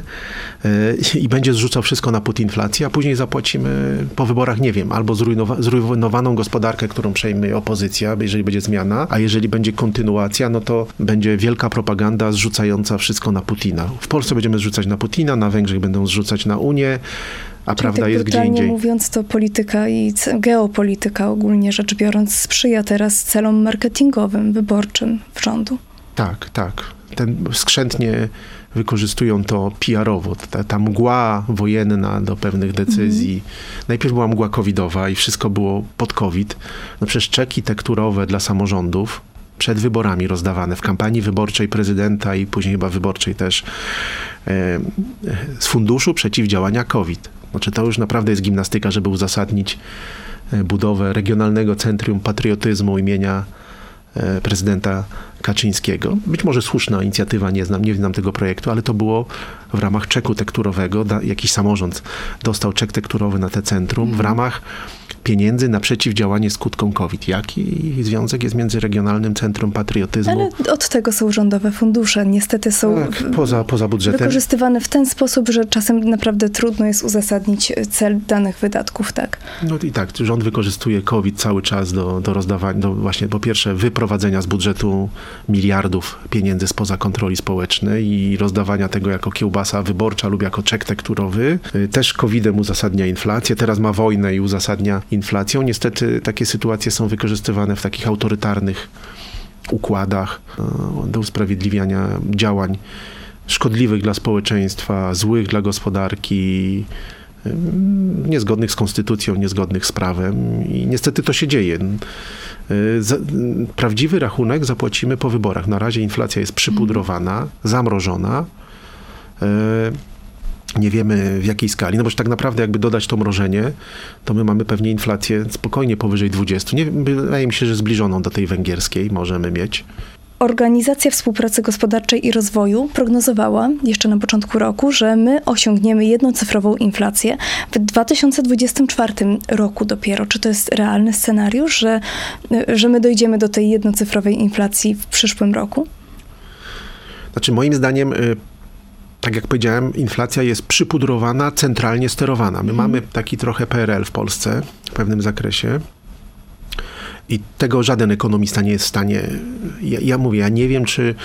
E, i będzie zrzucał wszystko na putinflację, a później zapłacimy po wyborach, nie wiem, albo zrujnowa- zrujnowaną gospodarkę, którą przejmie opozycja, jeżeli będzie zmiana, a jeżeli będzie kontynuacja, no to będzie wielka propaganda zrzucająca wszystko na Putina. W Polsce będziemy zrzucać na Putina, na Węgrzech będą zrzucać na Unię, a prawda tak jest gdzie indziej. mówiąc, to polityka i geopolityka ogólnie rzecz biorąc sprzyja teraz celom marketingowym, wyborczym w rządu. Tak, tak. Ten skrzętnie wykorzystują to PR-owo. Ta, ta mgła wojenna do pewnych decyzji. Najpierw była mgła covidowa i wszystko było pod covid. No przecież czeki tekturowe dla samorządów przed wyborami rozdawane w kampanii wyborczej prezydenta i później chyba wyborczej też e, z funduszu przeciwdziałania COVID. Znaczy to już naprawdę jest gimnastyka, żeby uzasadnić e, budowę regionalnego centrum patriotyzmu imienia e, prezydenta Kaczyńskiego. Być może słuszna inicjatywa, nie znam, nie znam tego projektu, ale to było w ramach czeku tekturowego. Jakiś samorząd dostał czek tekturowy na te centrum w ramach pieniędzy na przeciwdziałanie skutkom COVID. Jaki związek jest między Regionalnym Centrum Patriotyzmu? Ale od tego są rządowe fundusze. Niestety są tak, poza, poza budżetem. wykorzystywane w ten sposób, że czasem naprawdę trudno jest uzasadnić cel danych wydatków, tak. No i tak, rząd wykorzystuje COVID cały czas do, do rozdawania, do właśnie po pierwsze wyprowadzenia z budżetu miliardów pieniędzy spoza kontroli społecznej i rozdawania tego jako kiełbasa wyborcza lub jako czek tekturowy. Y, Też COVID-em uzasadnia inflację, teraz ma wojnę i uzasadnia inflacją. Niestety takie sytuacje są wykorzystywane w takich autorytarnych układach y, do usprawiedliwiania działań szkodliwych dla społeczeństwa, złych dla gospodarki, ym, niezgodnych z konstytucją, niezgodnych z prawem i niestety to się dzieje. Y, Prawdziwy rachunek zapłacimy po wyborach. Na razie inflacja jest przypudrowana, zamrożona. Nie wiemy w jakiej skali, no bo tak naprawdę jakby dodać to mrożenie, to my mamy pewnie inflację spokojnie powyżej 20. Nie, wydaje mi się, że zbliżoną do tej węgierskiej możemy mieć. Organizacja Współpracy Gospodarczej i Rozwoju prognozowała jeszcze na początku roku, że my osiągniemy jednocyfrową inflację w 2024 roku dopiero. Czy to jest realny scenariusz, że, że my dojdziemy do tej jednocyfrowej inflacji w przyszłym roku? Znaczy, moim zdaniem, y, tak jak powiedziałem, inflacja jest przypudrowana, centralnie sterowana. My mamy taki trochę PRL w Polsce w pewnym zakresie. I tego żaden ekonomista nie jest w stanie. Ja, ja mówię, ja nie wiem, czy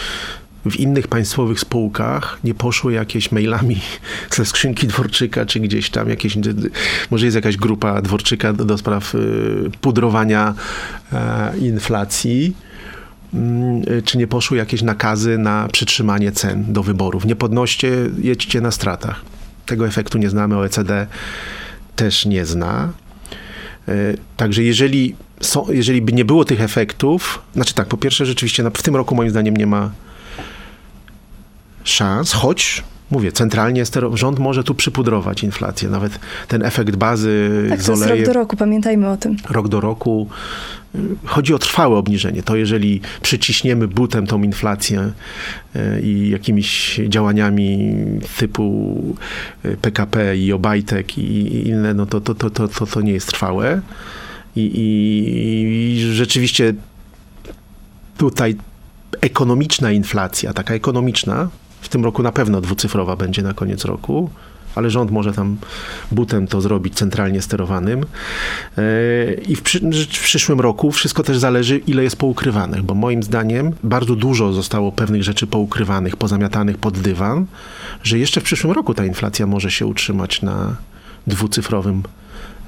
w innych państwowych spółkach nie poszły jakieś mailami ze skrzynki Dworczyka, czy gdzieś tam jakieś, może jest jakaś grupa Dworczyka do, do spraw y, pudrowania e, inflacji czy nie poszły jakieś nakazy na przytrzymanie cen do wyborów. Nie podnoście, jedźcie na stratach. Tego efektu nie znamy, OECD też nie zna. E, także jeżeli, są, jeżeli by nie było tych efektów, znaczy tak, po pierwsze rzeczywiście w tym roku moim zdaniem nie ma szans, choć mówię, centralnie rząd może tu przypudrować inflację. Nawet ten efekt bazy tak, z olejem. rok do roku, pamiętajmy o tym. Rok do roku. Chodzi o trwałe obniżenie. To jeżeli przyciśniemy butem tą inflację e, i jakimiś działaniami typu PKP i Obajtek i inne, no to, to, to, to, to, to nie jest trwałe. I, i, I rzeczywiście tutaj ekonomiczna inflacja, taka ekonomiczna, w tym roku na pewno dwucyfrowa będzie na koniec roku, ale rząd może tam butem to zrobić centralnie sterowanym. E, I w, przy, w, przyszłym roku wszystko też zależy, ile jest poukrywanych, bo moim zdaniem bardzo dużo zostało pewnych rzeczy poukrywanych, pozamiatanych pod dywan, że jeszcze w przyszłym roku ta inflacja może się utrzymać na dwucyfrowym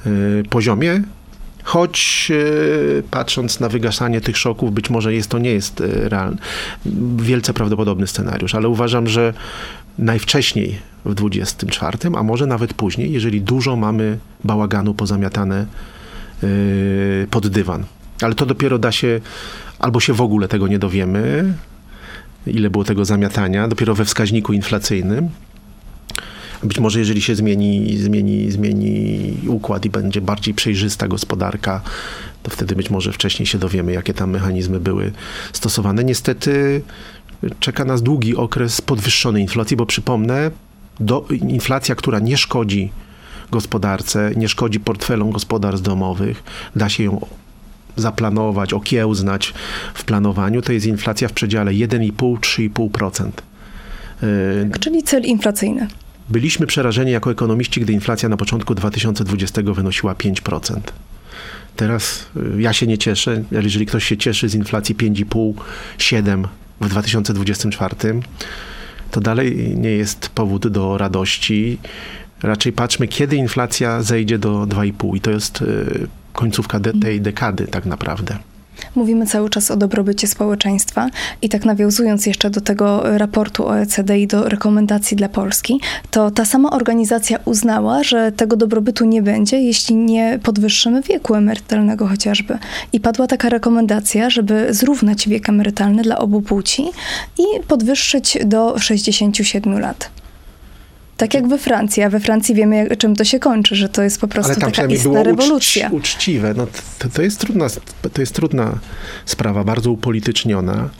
e, poziomie. Choć e, patrząc na wygasanie tych szoków, być może jest to nie jest realny, wielce prawdopodobny scenariusz, ale uważam, że najwcześniej w 24, a może nawet później, jeżeli dużo mamy bałaganu pozamiatane e, pod dywan. Ale to dopiero da się, albo się w ogóle tego nie dowiemy, ile było tego zamiatania, dopiero we wskaźniku inflacyjnym, być może jeżeli się zmieni, zmieni, zmieni układ i będzie bardziej przejrzysta gospodarka, to wtedy być może wcześniej się dowiemy, jakie tam mechanizmy były stosowane. Niestety czeka nas długi okres podwyższonej inflacji, bo przypomnę, do, inflacja, która nie szkodzi gospodarce, nie szkodzi portfelom gospodarstw domowych, da się ją zaplanować, okiełznać w planowaniu, to jest inflacja w przedziale 1,5-3,5%. Czyli cel inflacyjny. Byliśmy przerażeni jako ekonomiści, gdy inflacja na początku 2020 wynosiła 5%. Teraz y, ja się nie cieszę, ale jeżeli ktoś się cieszy z inflacji 5,5-7 w 2024, to dalej nie jest powód do radości. Raczej patrzmy, kiedy inflacja zejdzie do 2,5 i to jest y, końcówka de tej dekady tak naprawdę. Mówimy cały czas o dobrobycie społeczeństwa i tak nawiązując jeszcze do tego raportu OECD i do rekomendacji dla Polski, to ta sama organizacja uznała, że tego dobrobytu nie będzie, jeśli nie podwyższymy wieku emerytalnego chociażby. I padła taka rekomendacja, żeby zrównać wiek emerytalny dla obu płci i podwyższyć do 67 lat. Tak jak we Francji, a we Francji wiemy, jak, czym to się kończy, że to jest po prostu taka istna rewolucja. Ucz, uczciwe. No, to, to, jest trudna, to jest trudna sprawa, bardzo upolityczniona.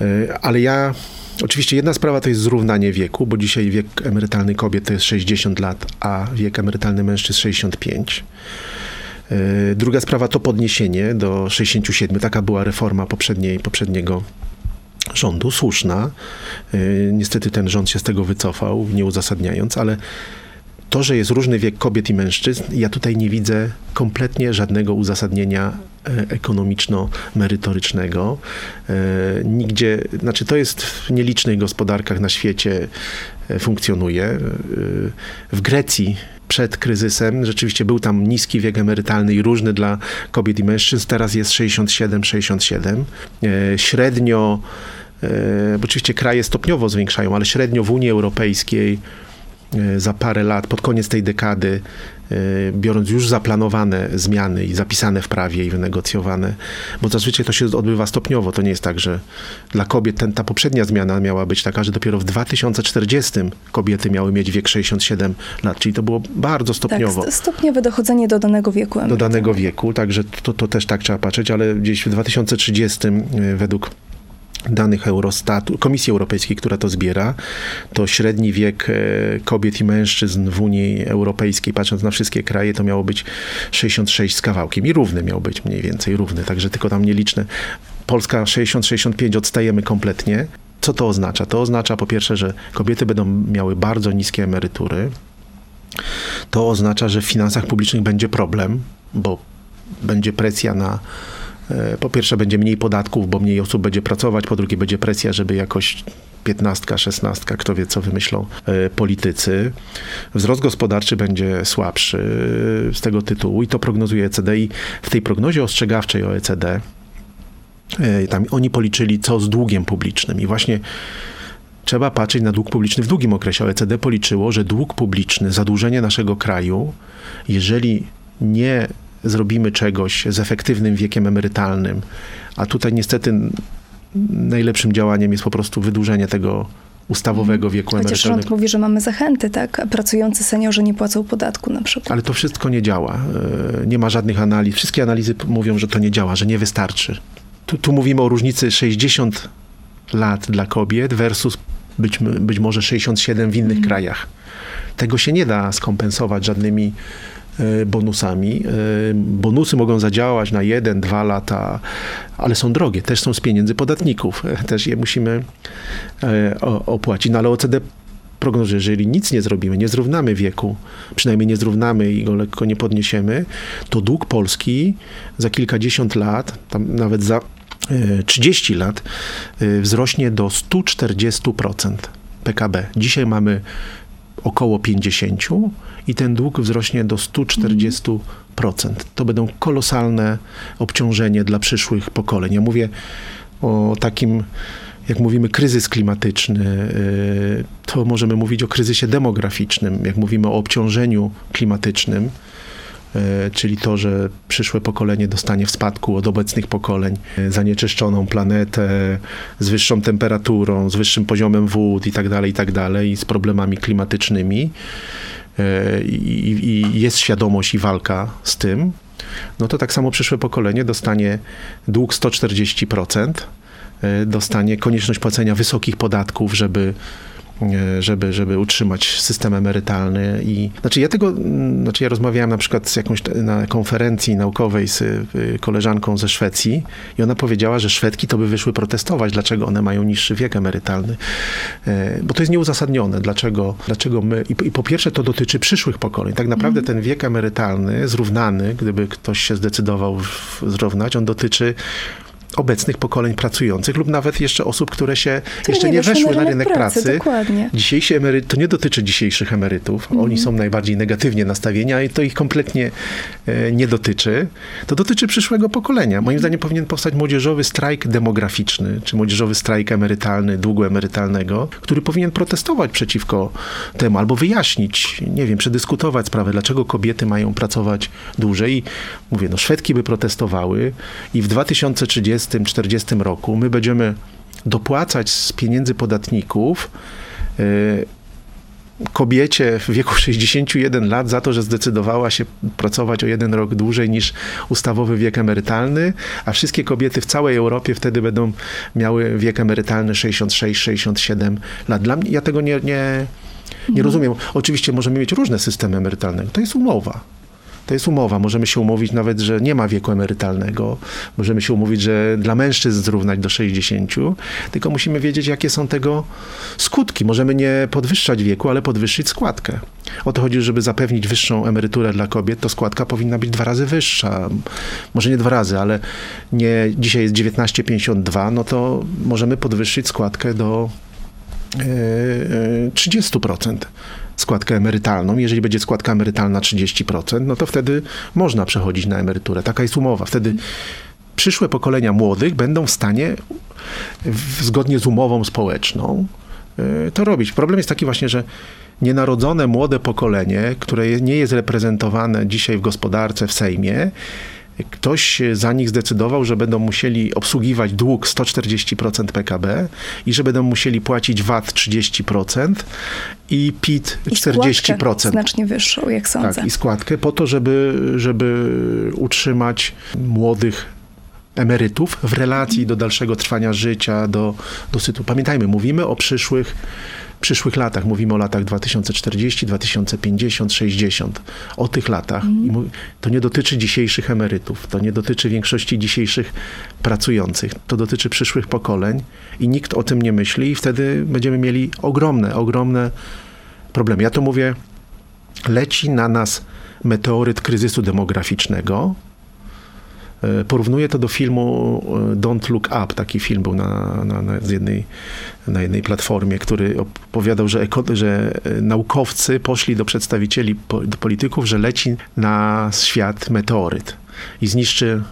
E, ale ja, oczywiście jedna sprawa to jest zrównanie wieku, bo dzisiaj wiek emerytalny kobiet to jest 60 lat, a wiek emerytalny mężczyzn 65. E, druga sprawa to podniesienie do 67. Taka była reforma poprzedniej, poprzedniego rządu, słuszna. Y, niestety ten rząd się z tego wycofał, nie uzasadniając, ale to, że jest różny wiek kobiet i mężczyzn, ja tutaj nie widzę kompletnie żadnego uzasadnienia e, ekonomiczno-merytorycznego. E, nigdzie, znaczy to jest w nielicznych gospodarkach na świecie e, funkcjonuje. W Grecji przed kryzysem rzeczywiście był tam niski wiek emerytalny i różny dla kobiet i mężczyzn. Teraz jest 67-67. Średnio E, bo oczywiście kraje stopniowo zwiększają, ale średnio w Unii Europejskiej e, za parę lat, pod koniec tej dekady, e, biorąc już zaplanowane zmiany i zapisane w prawie i wynegocjowane, bo zazwyczaj to się odbywa stopniowo. To nie jest tak, że dla kobiet ten, ta poprzednia zmiana miała być taka, że dopiero w 2040 kobiety miały mieć wiek 67 lat, czyli to było bardzo stopniowo. Tak, stopniowe dochodzenie do danego wieku. Do danego wieku, także to, to też tak trzeba patrzeć, ale gdzieś w 2030 według danych Eurostatu, Komisji Europejskiej, która to zbiera, to średni wiek e, kobiet i mężczyzn w Unii Europejskiej, patrząc na wszystkie kraje, to miało być 66 z kawałkiem i równy miał być mniej więcej, równy, także tylko tam nieliczne. Polska 60-65 odstajemy kompletnie. Co to oznacza? To oznacza po pierwsze, że kobiety będą miały bardzo niskie emerytury. To oznacza, że w finansach publicznych będzie problem, bo będzie presja na po pierwsze będzie mniej podatków, bo mniej osób będzie pracować, po drugie będzie presja, żeby jakoś piętnastka, szesnastka, kto wie co wymyślą e, politycy. Wzrost gospodarczy będzie słabszy z tego tytułu i to prognozuje ECD i w tej prognozie ostrzegawczej OECD e, tam oni policzyli co z długiem publicznym i właśnie trzeba patrzeć na dług publiczny w długim okresie. OECD policzyło, że dług publiczny, zadłużenie naszego kraju, jeżeli nie zrobimy czegoś z efektywnym wiekiem emerytalnym, a tutaj niestety najlepszym działaniem jest po prostu wydłużenie tego ustawowego wieku Chociaż emerytalnego. rząd mówi, że mamy zachęty, tak? A Pracujący seniorzy nie płacą podatku na przykład. Ale to wszystko nie działa. E, Nie ma żadnych analiz. Wszystkie analizy mówią, że to nie działa, że nie wystarczy. Tu, tu mówimy o różnicy 60 lat dla kobiet versus być, być może 67 w innych krajach. Tego się nie da skompensować żadnymi bonusami. E, Bonusy mogą zadziałać na 1-2 lata, ale są drogie, też są z pieniędzy podatników. E, Też je musimy e, opłacić. No ale OCD prognozuje, że jeżeli nic nie zrobimy, nie zrównamy wieku, przynajmniej nie zrównamy i go lekko nie podniesiemy, to dług Polski za kilkadziesiąt lat, tam nawet za e, 30 lat, e, wzrośnie do 140% PKB. Dzisiaj mamy około 50 i ten dług wzrośnie do 140%. To będą kolosalne obciążenie dla przyszłych pokoleń. Ja mówię o takim, jak mówimy, kryzys klimatyczny, y, to możemy mówić o kryzysie demograficznym. Jak mówimy o obciążeniu klimatycznym, y, czyli to, że przyszłe pokolenie dostanie w spadku od obecnych pokoleń y, zanieczyszczoną planetę z wyższą temperaturą, z wyższym poziomem wód i tak dalej, i tak i z problemami klimatycznymi. Y, I, jest świadomość i walka z tym, no to tak samo przyszłe pokolenie dostanie dług 140%, y, dostanie konieczność płacenia wysokich podatków, żeby żeby, żeby utrzymać system emerytalny i znaczy ja tego, mm, znaczy ja rozmawiałem na przykład z jakąś na konferencji naukowej z y, koleżanką ze Szwecji i ona powiedziała, że Szwedki to by wyszły protestować, dlaczego one mają niższy wiek emerytalny, Y, bo to jest nieuzasadnione, dlaczego, dlaczego my, i, po pierwsze to dotyczy przyszłych pokoleń, tak naprawdę ten wiek emerytalny zrównany, gdyby ktoś się zdecydował zrównać, on dotyczy obecnych pokoleń pracujących lub nawet jeszcze osób, które się Które jeszcze nie, weszły na rynek pracy. Dokładnie. Dzisiejsi emeryt, to nie dotyczy dzisiejszych emerytów. Oni są najbardziej negatywnie nastawieni, a to ich kompletnie e, nie dotyczy. To dotyczy przyszłego pokolenia. Moim zdaniem powinien powstać młodzieżowy strajk demograficzny, czy młodzieżowy strajk emerytalny, długoemerytalnego, który powinien protestować przeciwko temu, albo wyjaśnić, nie wiem, przedyskutować sprawę, dlaczego kobiety mają pracować dłużej. Mówię, no Szwedki by protestowały i w 2030-40 roku my będziemy dopłacać z pieniędzy podatników y, kobiecie w wieku 61 lat za to, że zdecydowała się pracować o jeden rok dłużej niż ustawowy wiek emerytalny, a wszystkie kobiety w całej Europie wtedy będą miały wiek emerytalny 66-67 lat. Dla mnie, ja tego nie, nie, nie rozumiem. Oczywiście możemy mieć różne systemy emerytalne. To jest umowa. To jest umowa. Możemy się umówić nawet, że nie ma wieku emerytalnego. Możemy się umówić, że dla mężczyzn zrównać do 60, tylko musimy wiedzieć, jakie są tego skutki. Możemy nie podwyższać wieku, ale podwyższyć składkę. O to chodzi, żeby zapewnić wyższą emeryturę dla kobiet, to składka powinna być dwa razy wyższa. Może nie dwa razy, ale nie, dzisiaj jest 19,52, no to możemy podwyższyć składkę do 30% składkę emerytalną. Jeżeli będzie składka emerytalna 30%, no to wtedy można przechodzić na emeryturę. Taka jest umowa. Wtedy przyszłe pokolenia młodych będą w stanie zgodnie z umową społeczną y, to robić. Problem jest taki właśnie, że nienarodzone młode pokolenie, które nie jest reprezentowane dzisiaj w gospodarce, w Sejmie, ktoś za nich zdecydował, że będą musieli obsługiwać dług 140% PKB i że będą musieli płacić VAT 30% i PIT I składkę 40%. znacznie wyższą, jak sądzę. Tak, i składkę po to, żeby, żeby utrzymać młodych emerytów w relacji do dalszego trwania życia, do, do sytuacji. Pamiętajmy, mówimy o przyszłych, przyszłych latach, mówimy o latach 2040, 2050, 60, o tych latach. Mów- to nie dotyczy dzisiejszych emerytów, to nie dotyczy większości dzisiejszych pracujących, to dotyczy przyszłych pokoleń i nikt o tym nie myśli i wtedy będziemy mieli ogromne, ogromne problemy. Ja to mówię, leci na nas meteoryt kryzysu demograficznego. E, Porównuję to do filmu e, Don't Look Up. Taki film był na, na, na, z jednej, na jednej platformie, który opowiadał, że, że e, naukowcy poszli do przedstawicieli, do polityków, że leci na świat meteoryt i zniszczy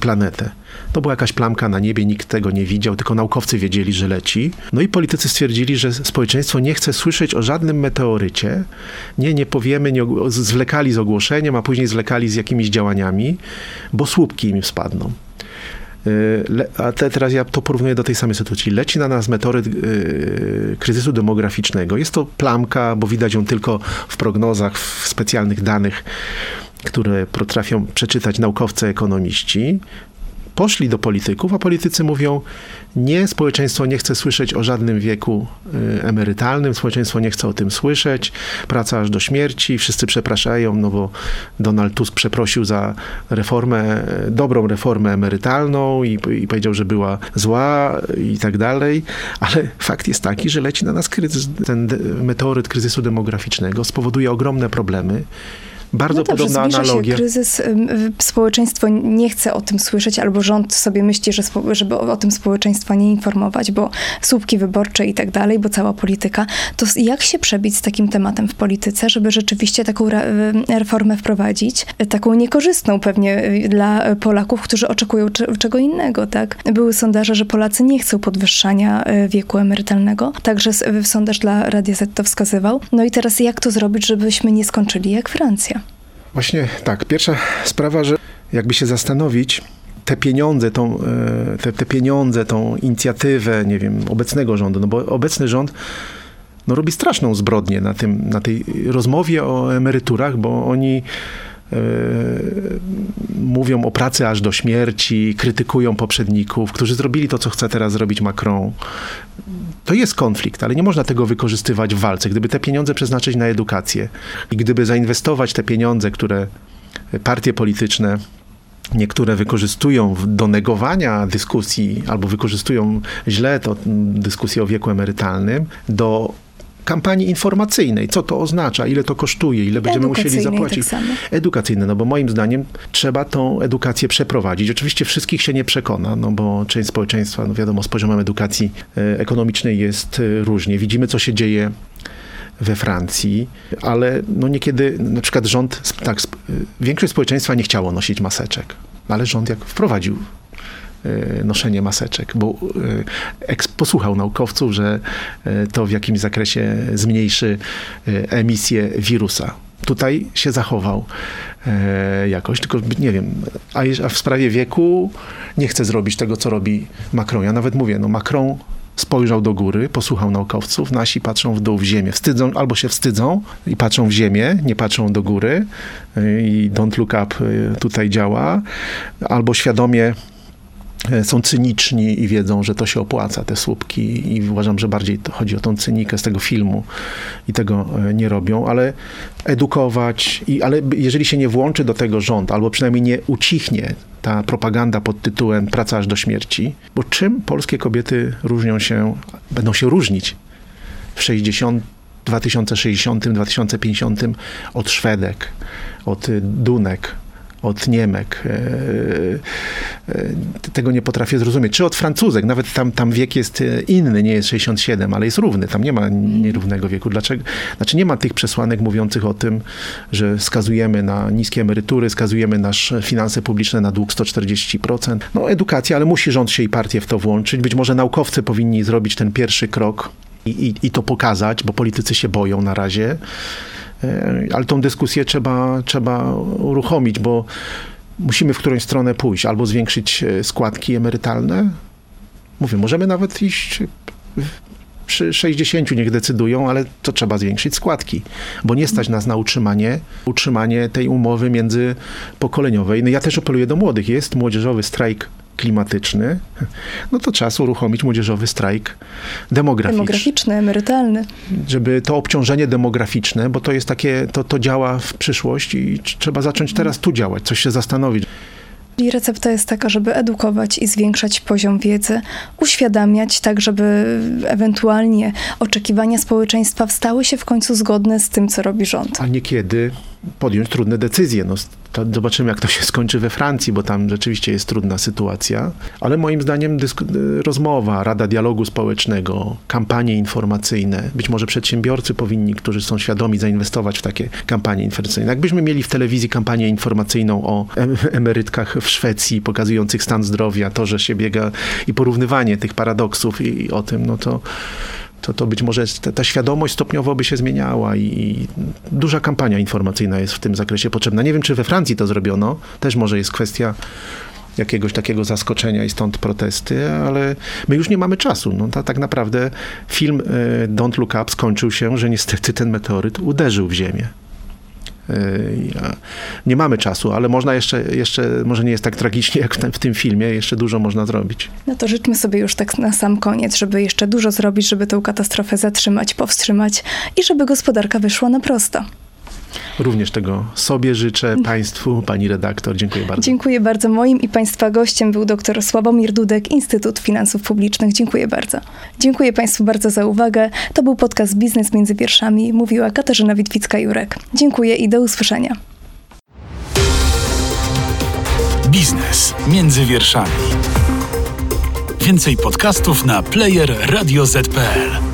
planetę. To była jakaś plamka na niebie, nikt tego nie widział, tylko naukowcy wiedzieli, że leci. No i politycy stwierdzili, że społeczeństwo nie chce słyszeć o żadnym meteorycie. Nie, nie powiemy, nie, zwlekali z ogłoszeniem, a później zwlekali z jakimiś działaniami, bo słupki im spadną. Y, Le, a te, teraz ja to porównuję do tej samej sytuacji. Leci na nas meteoryt y, kryzysu demograficznego. Jest to plamka, bo widać ją tylko w prognozach, w specjalnych danych, które potrafią przeczytać naukowcy, ekonomiści. Poszli do polityków, a politycy mówią: Nie, społeczeństwo nie chce słyszeć o żadnym wieku y, emerytalnym, społeczeństwo nie chce o tym słyszeć, praca aż do śmierci, wszyscy przepraszają, no bo Donald Tusk przeprosił za reformę, y, dobrą reformę emerytalną i, i powiedział, że była zła i tak dalej, ale fakt jest taki, że leci na nas kryzys, ten meteoryt kryzysu demograficznego, spowoduje ogromne problemy. Bardzo no dobrze, podobna analogia. się kryzys, społeczeństwo nie chce o tym słyszeć, albo rząd sobie myśli, że spo, żeby o, tym społeczeństwa nie informować, bo słupki wyborcze i tak dalej, bo cała polityka. To jak się przebić z takim tematem w polityce, żeby rzeczywiście taką re, reformę wprowadzić, y, taką niekorzystną pewnie y, dla Polaków, którzy oczekują cze- czego innego, tak? Były sondaże, że Polacy nie chcą podwyższania y, wieku emerytalnego, także sondaż dla Radia Z to wskazywał. No i teraz jak to zrobić, żebyśmy nie skończyli jak Francja? Właśnie tak. Pierwsza sprawa, że jakby się zastanowić, te pieniądze, tą, e, te, te pieniądze, tą inicjatywę, nie wiem, obecnego rządu, no bo obecny rząd no, robi straszną zbrodnię na, tym, na tej rozmowie o emeryturach, bo oni mówią o pracy aż do śmierci, krytykują poprzedników, którzy zrobili to, co chce teraz zrobić Macron. To jest konflikt, ale nie można tego wykorzystywać w walce. Gdyby te pieniądze przeznaczyć na edukację i gdyby zainwestować te pieniądze, które partie polityczne niektóre wykorzystują do negowania dyskusji albo wykorzystują źle to dyskusję o wieku emerytalnym do kampanii informacyjnej, co to oznacza, ile to kosztuje, ile będziemy musieli Edukacyjnej zapłacić. tak. Edukacyjne, no bo moim zdaniem trzeba tą edukację przeprowadzić. Oczywiście wszystkich się nie przekona, no bo część społeczeństwa, no wiadomo, z poziomem edukacji e, ekonomicznej jest e, różnie. Widzimy, co się dzieje we Francji, ale no niekiedy na przykład rząd, tak, y, większość społeczeństwa nie chciało nosić maseczek, ale rząd jak wprowadził noszenie maseczek, bo y, posłuchał naukowców, że y, to w jakimś zakresie zmniejszy y, emisję wirusa. Tutaj się zachował e, jakoś, tylko nie wiem, a, a w sprawie wieku nie chce zrobić tego, co robi Macron. Ja nawet mówię, no Macron spojrzał do góry, posłuchał naukowców, nasi patrzą w dół, w ziemię. Wstydzą, albo się wstydzą i patrzą w ziemię, nie patrzą do góry y, i don't look up y, tutaj działa, albo świadomie są cyniczni i wiedzą, że to się opłaca, te słupki i uważam, że bardziej chodzi o tą cynikę z tego filmu i tego e, nie robią, ale edukować, i, ale jeżeli się nie włączy do tego rząd, albo przynajmniej nie ucichnie ta propaganda pod tytułem praca aż do śmierci, bo czym polskie kobiety różnią się, będą się różnić w 60 2060, 2050 od Szwedek, od y, Dunek, od Niemek. E, e, Tego nie potrafię zrozumieć. Czy od Francuzek, nawet tam, tam wiek jest e, inny, nie jest 67, ale jest równy. Tam nie ma nierównego wieku. Dlaczego? Znaczy nie ma tych przesłanek mówiących o tym, że skazujemy na niskie emerytury, skazujemy nasze finanse publiczne na dług 140%. No edukacja, ale musi rząd się i partie w to włączyć. Być może naukowcy powinni zrobić ten pierwszy krok i, i, i to pokazać, bo politycy się boją na razie. E, Ale tą dyskusję trzeba, trzeba uruchomić, bo musimy w którąś stronę pójść. Albo zwiększyć e, składki emerytalne. Mówię, możemy nawet iść przy 60 niech decydują, ale to trzeba zwiększyć składki, bo nie stać nas na utrzymanie, utrzymanie tej umowy międzypokoleniowej. No ja też apeluję do młodych. Jest młodzieżowy strajk klimatyczny, no to czas uruchomić młodzieżowy strajk demograficzny. Demograficzny, emerytalny. Żeby to obciążenie demograficzne, bo to jest takie, to, to działa w przyszłość i trzeba zacząć teraz tu działać, coś się zastanowić. I recepta jest taka, żeby edukować i zwiększać poziom wiedzy, uświadamiać tak, żeby ewentualnie oczekiwania społeczeństwa stały się w końcu zgodne z tym, co robi rząd. A niekiedy podjąć trudne decyzje. No, zobaczymy, jak to się skończy we Francji, bo tam rzeczywiście jest trudna sytuacja. Ale moim zdaniem rozmowa, Rada Dialogu Społecznego, kampanie informacyjne, być może przedsiębiorcy powinni, którzy są świadomi, zainwestować w takie kampanie informacyjne. Jakbyśmy mieli w telewizji kampanię informacyjną o emerytkach w Szwecji, pokazujących stan zdrowia, to, że się biega i porównywanie tych paradoksów i, i o tym, no to to, to być może ta, ta, świadomość stopniowo by się zmieniała i, i, duża kampania informacyjna jest w tym zakresie potrzebna. Nie wiem, czy we Francji to zrobiono, też może jest kwestia jakiegoś takiego zaskoczenia i stąd protesty, ale my już nie mamy czasu. No, ta, tak naprawdę film y, Don't Look Up skończył się, że niestety ten meteoryt uderzył w Ziemię. E, nie mamy czasu, ale można jeszcze, jeszcze, może nie jest tak tragicznie jak w tym filmie, jeszcze dużo można zrobić. No to życzmy sobie już tak na sam koniec, żeby jeszcze dużo zrobić, żeby tę katastrofę zatrzymać, powstrzymać i żeby gospodarka wyszła na prosto. Również tego sobie życzę, Państwu, Pani redaktor. Dziękuję bardzo. Dziękuję bardzo. Moim i Państwa gościem był dr Sławomir Dudek, Instytut Finansów Publicznych. Dziękuję bardzo. Dziękuję Państwu bardzo za uwagę. To był podcast Biznes między wierszami. Mówiła Katarzyna Witwicka-Jurek. Dziękuję i do usłyszenia. Biznes między wierszami. Więcej podcastów na player radioz.pl